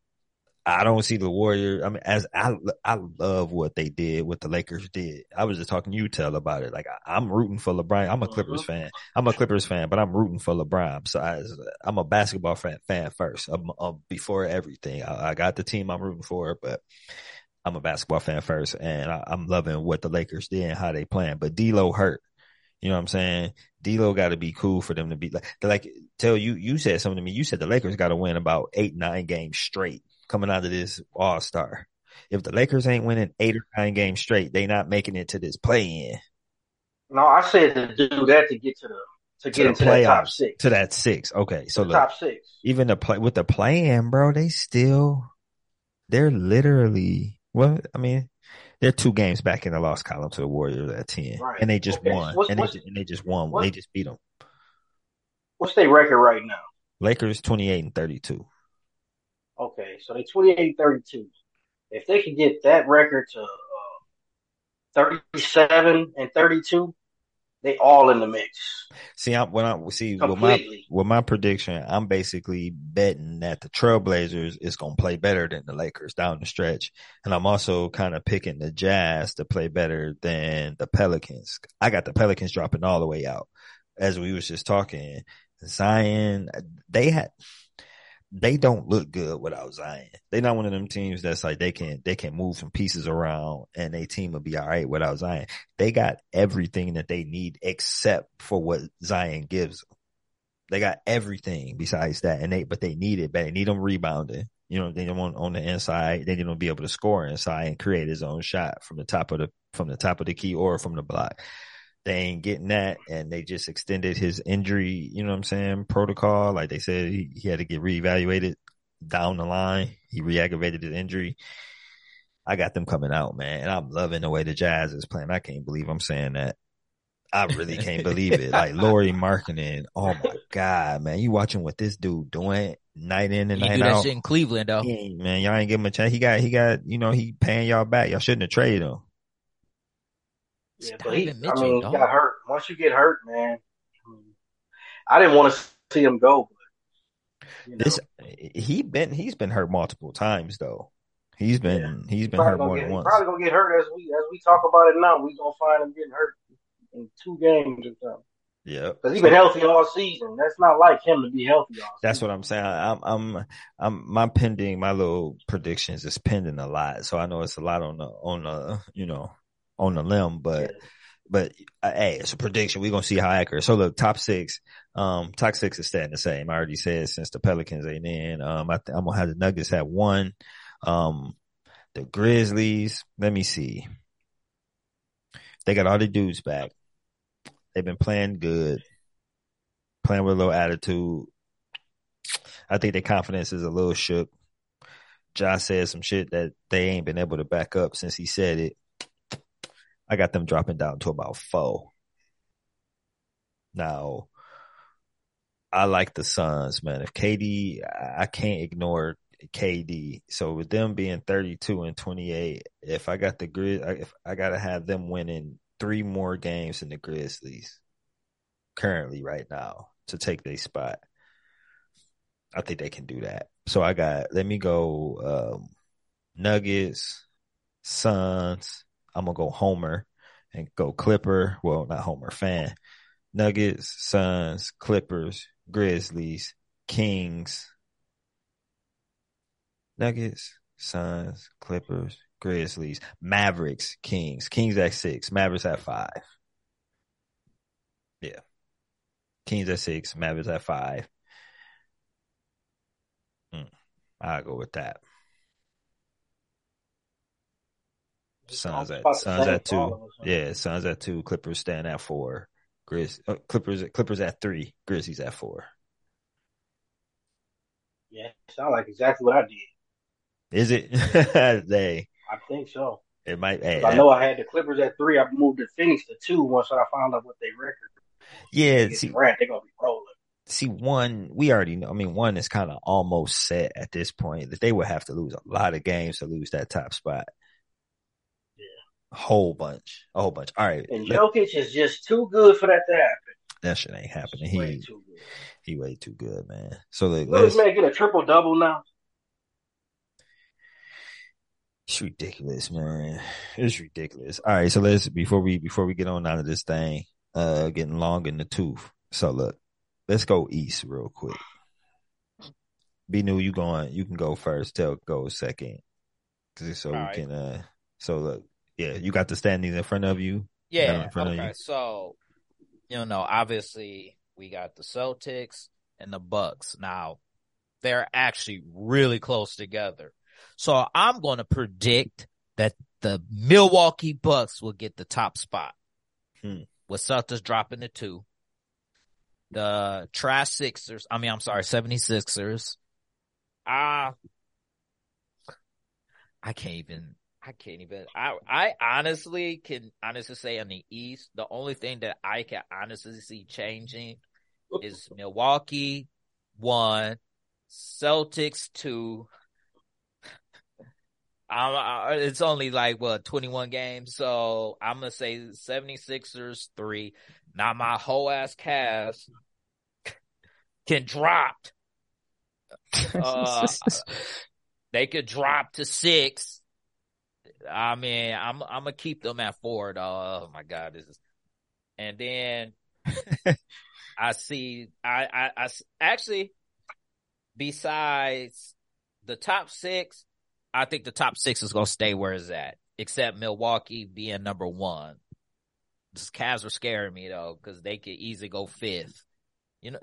I don't see the Warriors. I mean, as I, I love what they did, what the Lakers did. I was just talking to you, tell about it. Like I, I'm rooting for LeBron. I'm a Clippers fan. I'm a Clippers fan, but I'm rooting for LeBron. So I, I'm a basketball fan, fan first, um, um, before everything. I, I got the team I'm rooting for, but I'm a basketball fan first, and I, I'm loving what the Lakers did and how they playing. But D'Lo hurt. You know what I'm saying? D'Lo got to be cool for them to be like, like tell you. You said something to me. You said the Lakers got to win about eight, nine games straight coming out of this All Star. If the Lakers ain't winning eight or nine games straight, they not making it to this play in No, I said to do that to get to the to get the into that top six. to that six. Okay, so The look, top six. even the play with the play in, bro, they still they're literally well, I mean, they're two games back in the lost column to the Warriors at ten, Right. and they just Okay, won, what's- and, they, what's- ju- and they just won. what- They just beat them. What's their record right now? Lakers twenty eight and thirty two. Okay, so they 28 32. If they can get that record to uh, 37 and 32, they all in the mix See, I'm, when I see with my with my prediction, I'm basically betting that the Trailblazers is going to play better than the Lakers down the stretch, and I'm also kind of picking the Jazz to play better than the Pelicans. I got the Pelicans dropping all the way out, as we was just talking. Zion, they had. They don't look good without Zion. They're not one of them teams that's like they can they can move some pieces around and their team will be all right without Zion. They got everything that they need except for what Zion gives them. They got everything besides that, and they but they need it. But they need them rebounding. You know, they don't want on the inside. They to be able to score inside and create his own shot from the top of the from the top of the key or from the block. They ain't getting that, and they just extended his injury. You know what I'm saying? Protocol, like they said, he, he had to get reevaluated down the line. He re-aggravated his injury. I got them coming out, man, and I'm loving the way the Jazz is playing. I can't believe I'm saying that. I really can't believe it. Like Lauri Markkanen, oh my god, man! You watching what this dude doing night in and He night do that out? shit in Cleveland though. Man, y'all ain't give him a chance. He got, he got, you know, he paying y'all back. Y'all shouldn't have traded him. Yeah, but he, Donovan I Mitchell, mean, he dog. got hurt. Once you get hurt, man, I, didn't want to see him go, but you know, This, he been, he's been hurt multiple times though. He's been, he's been hurt more get, than once. probably gonna get hurt as we as we talk about it now. We gonna find him getting hurt in two games or something. Yeah, Because he's been healthy all season. That's not like him to be healthy all season. That's what I'm saying. I'm, I'm, I'm, my pending, my little predictions is pending a lot. So I know it's a lot on the, on the, you know, on the limb, but, but uh, hey, it's a prediction. We're gonna see how accurate. So look, top six, um, top six is staying the same. I already said since the Pelicans ain't in. Um, I th- I'm gonna have the Nuggets at one. Um, the Grizzlies. Let me see. They got all the dudes back. They've been playing good, playing with a little attitude. I think their confidence is a little shook. Josh said some shit that they ain't been able to back up since he said it. I got them dropping down to about four. Now, I like the Suns, man. If KD, I can't ignore KD. So with them being 32 and 28, if I got the grid, if I got to have them winning three more games than the Grizzlies currently right now to take their spot. I think they can do that. So I got, let me go, um, Nuggets, Suns. I'm to go Homer and go Clipper. Well, not Homer fan. Nuggets, Suns, Clippers, Grizzlies, Kings. Nuggets, Suns, Clippers, Grizzlies, Mavericks, Kings. Kings at six, Mavericks at five. Yeah. Kings at six, Mavericks at five. Mm, I'll go with that. Suns at Suns at two. of us, huh? Yeah, Suns at two. Clippers stand at four. Grizz uh, Clippers Clippers at three. Grizzlies at four. Yeah, sound like exactly what I did. Is it? they. I think so. It might. Hey, I know I had the Clippers at three. I moved the Phoenix to two once I found out what they record. yeah. See, Durant, they're gonna be rolling. see, one we already know. I mean, one is kind of almost set at this point that they would have to lose a lot of games to lose that top spot. Yeah. A whole bunch. A whole bunch. All right. And let- Jokic is just too good for that to happen. that shit ain't happening. Way He too good. he way too good, man. So look, Will let's. this man get a triple double now? It's ridiculous, man. It's ridiculous. All right, so let's before we before we get on out of this thing, uh, getting long in the tooth. So look, let's go east real quick. Be new, you going? You can go first. Tell go second. so All we right. can. uh So look, yeah, you got the standings in front of you. Yeah. in front of Okay. you. So, you know, obviously we got the Celtics and the Bucks. Now, they're actually really close together. So I'm going to predict that the Milwaukee Bucks will get the top spot. Hmm. With Celtics dropping to two. The Trash Sixers, I mean, I'm sorry, 76ers. Ah, I can't even. I can't even. I I honestly can honestly say on the East, the only thing that I can honestly see changing is Milwaukee one, Celtics two. I'm, I, it's only like what 21 games, so I'm gonna say 76ers three. Now my whole ass cast can drop. Uh, they could drop to six. I mean, I'm I'm gonna keep them at four. Though. Oh my god, this is. And then I see. I, I I actually, besides the top six, I think the top six is gonna stay where it's at, except Milwaukee being number one. The Cavs are scaring me though, because they could easily go fifth. You know,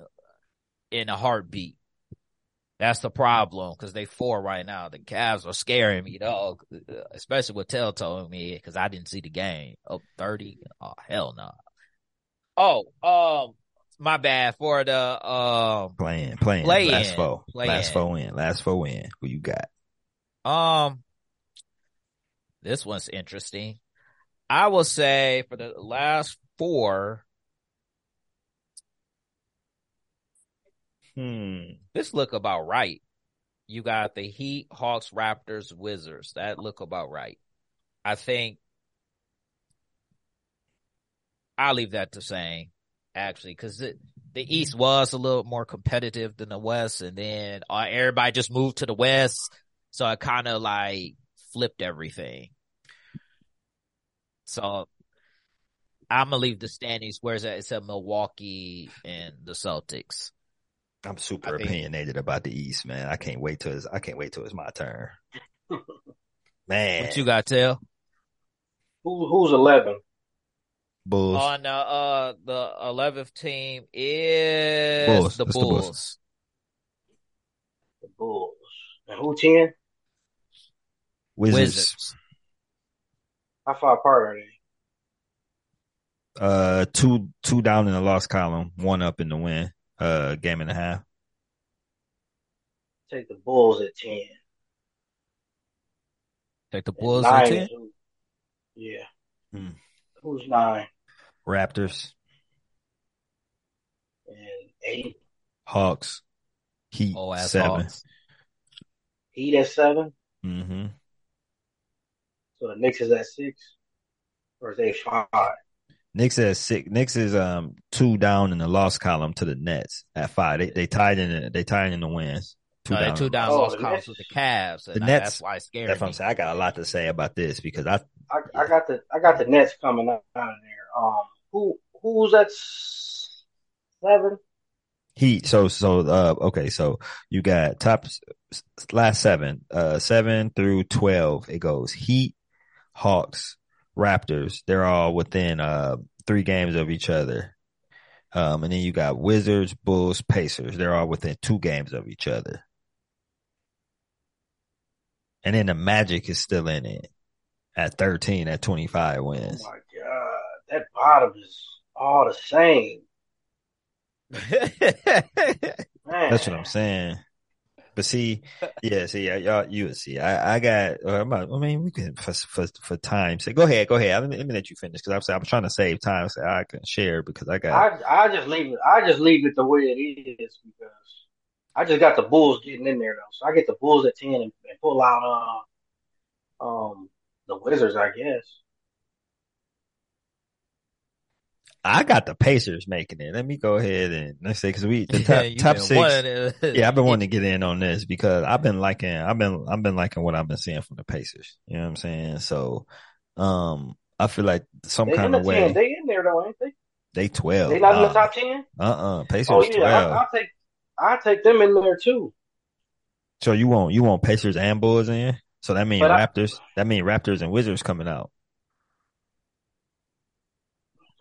in a heartbeat. That's the problem because they four right now. The Cavs are scaring me, dog. Especially with Tell told me because I didn't see the game. Oh, 30? Oh, hell no. Oh, um, my bad for the um playing, playing, play last four, play last four in, last four in. Who you got? Um, this one's interesting. I will say for the last four, Hmm. this look about right. You got the Heat, Hawks, Raptors, Wizards. That look about right. I think I'll leave that to same, actually, because the East was a little more competitive than the West, and then uh, everybody just moved to the West, so I kind of like flipped everything. So I'm gonna leave the standings where it's at. It's at Milwaukee and the Celtics. I'm super think- opinionated about the East, man. I can't wait till it's, I can't wait till it's my turn. Man, What you got, to Tell? Who who's eleven? Bulls. On uh, uh the eleventh team is Bulls. the It's the Bulls. Bulls. The Bulls. And who ten? Wizards. Wizards. How far apart are they? Uh, two two down in the loss column, one up in the win. Uh, game and a half. Take the Bulls at ten. Take the Bulls at nine ten. is who? Yeah. Hmm. Who's nine Raptors, and eight? Hawks, Heat, Oh, ass seven. Hawks. Heat at seven. Mm-hmm. So the Knicks is at six, or is they five? Knicks at six. Knicks is um two down in the loss column to the Nets at five. They they tied in the, they tied in the wins. Two No, down. two down Oh, lost the columns Nets- with the Cavs. And The I- Nets- That's why it scared That's what. I'm saying. I got a lot to say about this because I I, I got the I got the Nets coming out of there. Um, who who's at seven? Heat. So so uh okay. So you got top last seven, uh seven through twelve. It goes Heat, Hawks, Raptors. They're all within uh three games of each other. Um, and then you got Wizards, Bulls, Pacers. They're all within two games of each other. And then the Magic is still in it at 13 at 25 Oh wins. my god, that bottom is all the same. That's what I'm saying. But see, yeah, see, y'all, you would see. I, I got. I mean, we can for for for time. So go ahead, go ahead. Let me, let me let you finish because I'm I'm trying to save time so I can share because I got. I I just leave it. I just leave it the way it is because I just got the Bulls getting in there though. So I get the Bulls at ten and, and pull out uh um the Wizards, I guess. I got the Pacers making it. Let me go ahead and let's say because we the top, you top six. wanting Yeah, I've been wanting to get in on this because I've been liking, I've been, I've been liking what I've been seeing from the Pacers. You know what I'm saying? So, um, I feel like some They in kind the of ten. way They in there though, ain't they? they 12. They not in the top ten. Uh-uh. Pacers Oh yeah, 12. I, I'll take I'll take them in there too. So you want you want Pacers and Bulls in? So that means But I- Raptors. that means Raptors and Wizards coming out.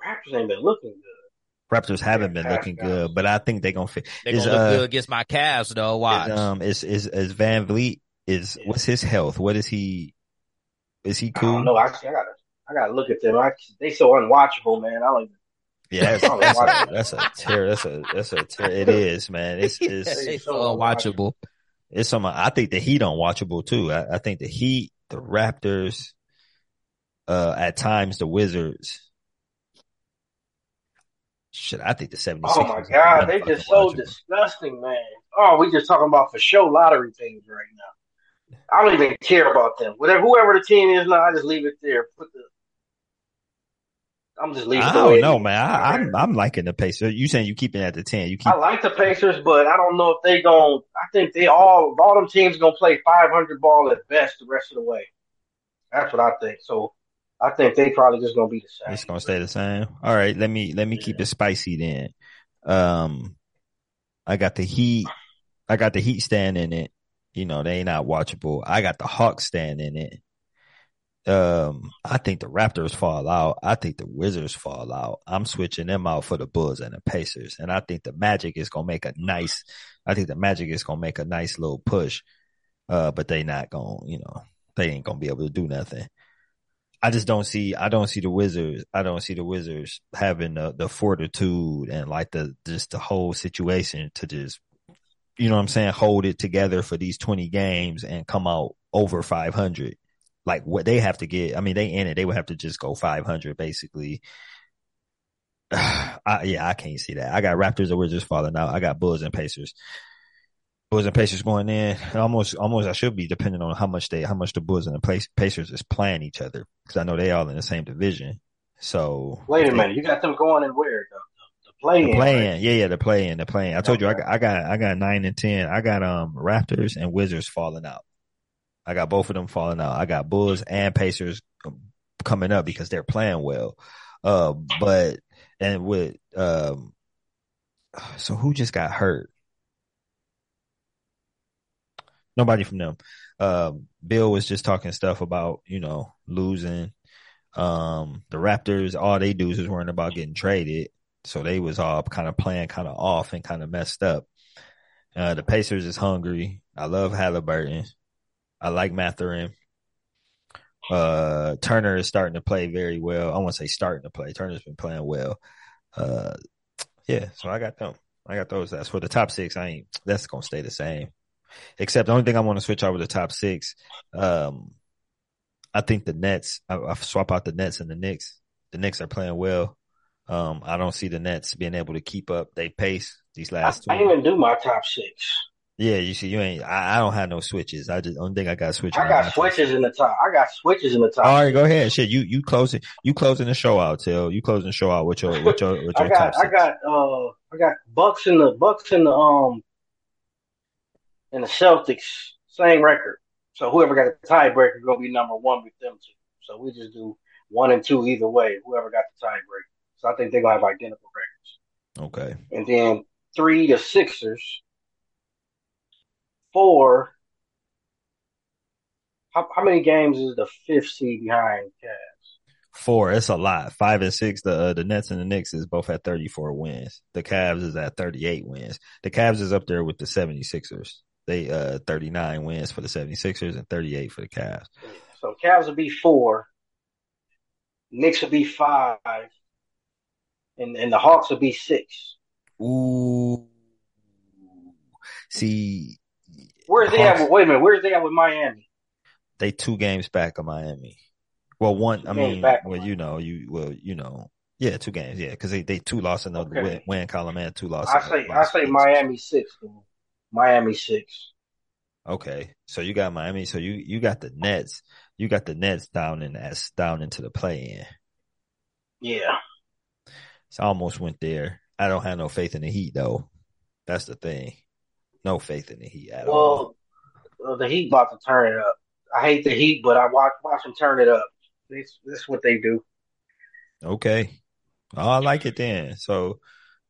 Raptors ain't been looking good. Raptors haven't been looking guys. good, but I think they're gonna fit. They Is, gonna look uh, good against my Cavs though. Watch. Is, um, is is is VanVleet? Is Yeah. what's his health? What is he? Is he cool? No, I, I gotta I gotta look at them. I, they so unwatchable, man. I don't even. Yeah, that's, that's a that's a tear. That's a that's a tear. It is, man. It's it's it's so so unwatchable. it's some. I think the Heat unwatchable too. I, I think the Heat the Raptors, uh, at times the Wizards. Shit, I think the 76ers. Oh my god, they just so disgusting, man. Oh, we just talking about for show lottery things right now. I don't even care about them. Whatever, whoever the team is now, I just leave it there. Put the. I'm just leaving. I don't know, man. I, am I'm, I'm liking the Pacers. You saying you keeping at the ten? You keep. I like the Pacers, but I don't know if they going I think they all all them teams gonna play 500 ball at best the rest of the way. That's what I think. So I think they probably just gonna be the same. It's gonna stay the same. All right, let me let me yeah. keep it spicy then. Um, I got the Heat. I got the Heat stand in it. You know they ain't not watchable. I got the Hawks stand in it. Um, I think the Raptors fall out. I think the Wizards fall out. I'm switching them out for the Bulls and the Pacers, and I think the Magic is gonna make a nice. I think the Magic is gonna make a nice little push. Uh, but they not gonna, you know, they ain't gonna be able to do nothing. I just don't see I don't see the Wizards I don't see the Wizards having the, the fortitude and like the just the whole situation to just you know what I'm saying hold it together for these 20 games and come out over 500 like what they have to get I mean they in it they would have to just go 500 basically. I, yeah I can't see that. I got Raptors and Wizards falling out. I got Bulls and Pacers Bulls and Pacers going in. Almost, almost I should be depending on how much they, how much the Bulls and the Pacers is playing each other because I know they all in the same division. So wait a minute, you got them going in where the, the playing, playing, yeah, yeah, the playing, the playing. I told okay. you I got, I got, I got nine and ten. I got um Raptors and Wizards falling out. I got both of them falling out. I got Bulls and Pacers coming up because they're playing well. Uh, but and with um, so who just got hurt? Nobody from them. Um, Bill was just talking stuff about, you know, losing. Um, the Raptors, all they do is worrying about getting traded. So they was all kind of playing kind of off and kind of messed up. Uh, the Pacers is hungry. I love Halliburton. I like Mathurin. Uh, Turner is starting to play very well. I want to say starting to play. Turner's been playing well. Uh, yeah, so I got them. I got those. That's for the top six. I ain't, that's to stay the same. Except the only thing I want to switch over the top six. Um, I think the Nets. I, I, swap out the Nets and the Knicks. The Knicks are playing well. Um, I don't see the Nets being able to keep up their pace these last. I, two. I didn't even do my top six. Yeah, you see, you ain't. I, I don't have no switches. I just only thing I got switches. I got switches in the top. I got switches in the top. All right, go ahead. Shit, you you closing you closing the show out, Till. You closing the show out with your with your with your I got top I got uh I got Bucks in the Bucks in the um and the Celtics, same record. So whoever got the tiebreaker is gonna be number one with them two. So we just do one and two either way. Whoever got the tiebreaker. So I think they're gonna have identical records. Okay. And then three to Sixers. Four. How, how many games is the fifth seed behind Cavs? Four. It's a lot. Five and six. The uh, the Nets and the Knicks is both at 34 wins. The Cavs is at 38 wins. The Cavs is up there with the 76ers. They uh 39 wins for the 76ers and 38 for the Cavs. So Cavs will be four. Knicks will be five. And and the Hawks will be six. Ooh. See Where's they Hawks, at? Wait a minute. Where's they at with Miami? They two games back of Miami. Well, one. Two I mean, well, you know, you well, you know, yeah, two games. Yeah, because they they two lost in the okay. win, win column and two losses. I say I say Miami six. Miami six. Okay, so you got Miami. So you you got the Nets. You got the Nets down in as down into the play in. Yeah. So I almost went there. I don't have no faith in the Heat though. That's the thing. No faith in the Heat at well, all. Well, the Heat about to turn it up. I hate the Heat, but I watch watch them turn it up. This this is what they do. Okay. Oh, I like it then. So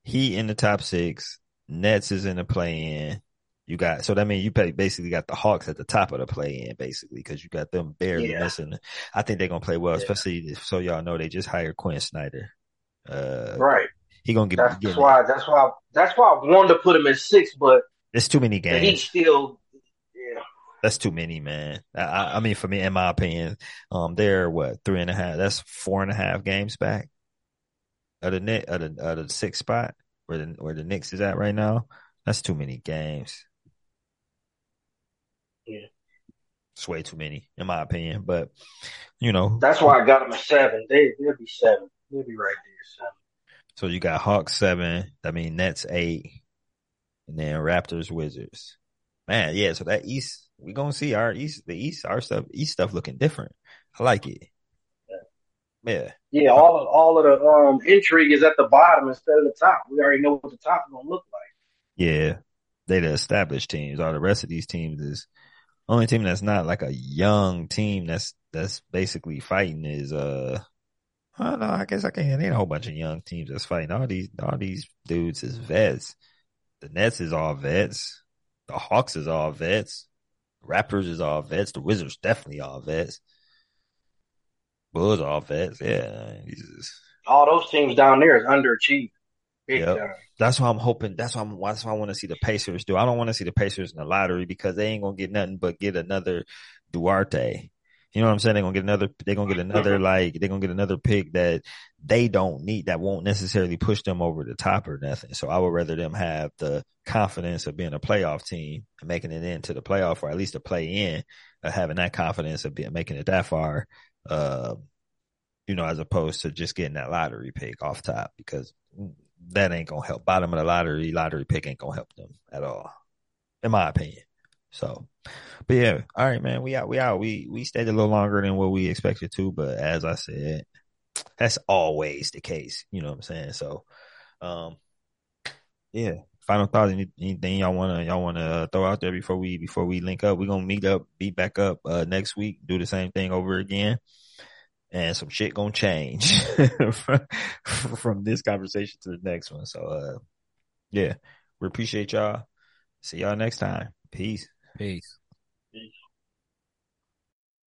Heat in the top six. Nets is in the play in. You got so that means you basically got the Hawks at the top of the play in basically because you got them barely yeah. missing. I think they're gonna play well, yeah. especially so y'all know they just hired Quin Snyder. Uh, right. He gonna get. That's, that's why. That's why. That's why I wanted to put him at six, but it's too many games. He's still. Yeah. That's too many, man. I, I mean, for me, in my opinion, um, they're what three and a half. That's four and a half games back. At the net, at the, at the sixth spot where the where the Knicks is at right now. That's too many games. Yeah. It's way too many, in my opinion. But you know, That's why I got them at seven. They they'll be seven. They'll be right there. Seven. so you got Hawks seven. I mean Nets eight, and then Raptors Wizards. Man, yeah. So that East, we gonna see our East, the East, our stuff, East stuff looking different. I like it. Yeah, Yeah, all of all of the um intrigue is at the bottom instead of the top. We already know what the top is gonna look like. yeah. They the established teams. All the rest of these teams is only team that's not like a young team that's that's basically fighting is uh I don't know, I guess I can't ain't a whole bunch of young teams that's fighting. All these all these dudes is vets. The Nets is all vets. The Hawks is all vets. Raptors is all vets. The Wizards definitely all vets. Bulls all vets. Yeah. All those teams down there is underachieved. Big Yep. time. That's why I'm hoping. That's why I'm. That's why I want to see the Pacers do. I don't want to see the Pacers in the lottery because they ain't gonna get nothing but get another Duarte. You know what I'm saying? They're gonna get another. They're gonna get another like. They're gonna get another pick that they don't need. That won't necessarily push them over the top or nothing. So I would rather them have the confidence of being a playoff team and making it into the playoff or at least a play in, uh, having that confidence of being making it that far. Uh, you know, as opposed to just getting that lottery pick off top because that ain't gonna help. Bottom of the lottery, lottery pick ain't gonna help them at all, in my opinion. So, but yeah, all right, man, we out, we out. We we stayed a little longer than what we expected to, but as I said, that's always the case. You know what I'm saying? So, um, yeah. Final thoughts? Any, anything y'all wanna y'all wanna throw out there before we before we link up? We're gonna meet up, be back up uh next week, do the same thing over again and some shit gonna change from this conversation to the next one. So, uh, yeah, we appreciate y'all. See y'all next time. Peace. Peace. Peace.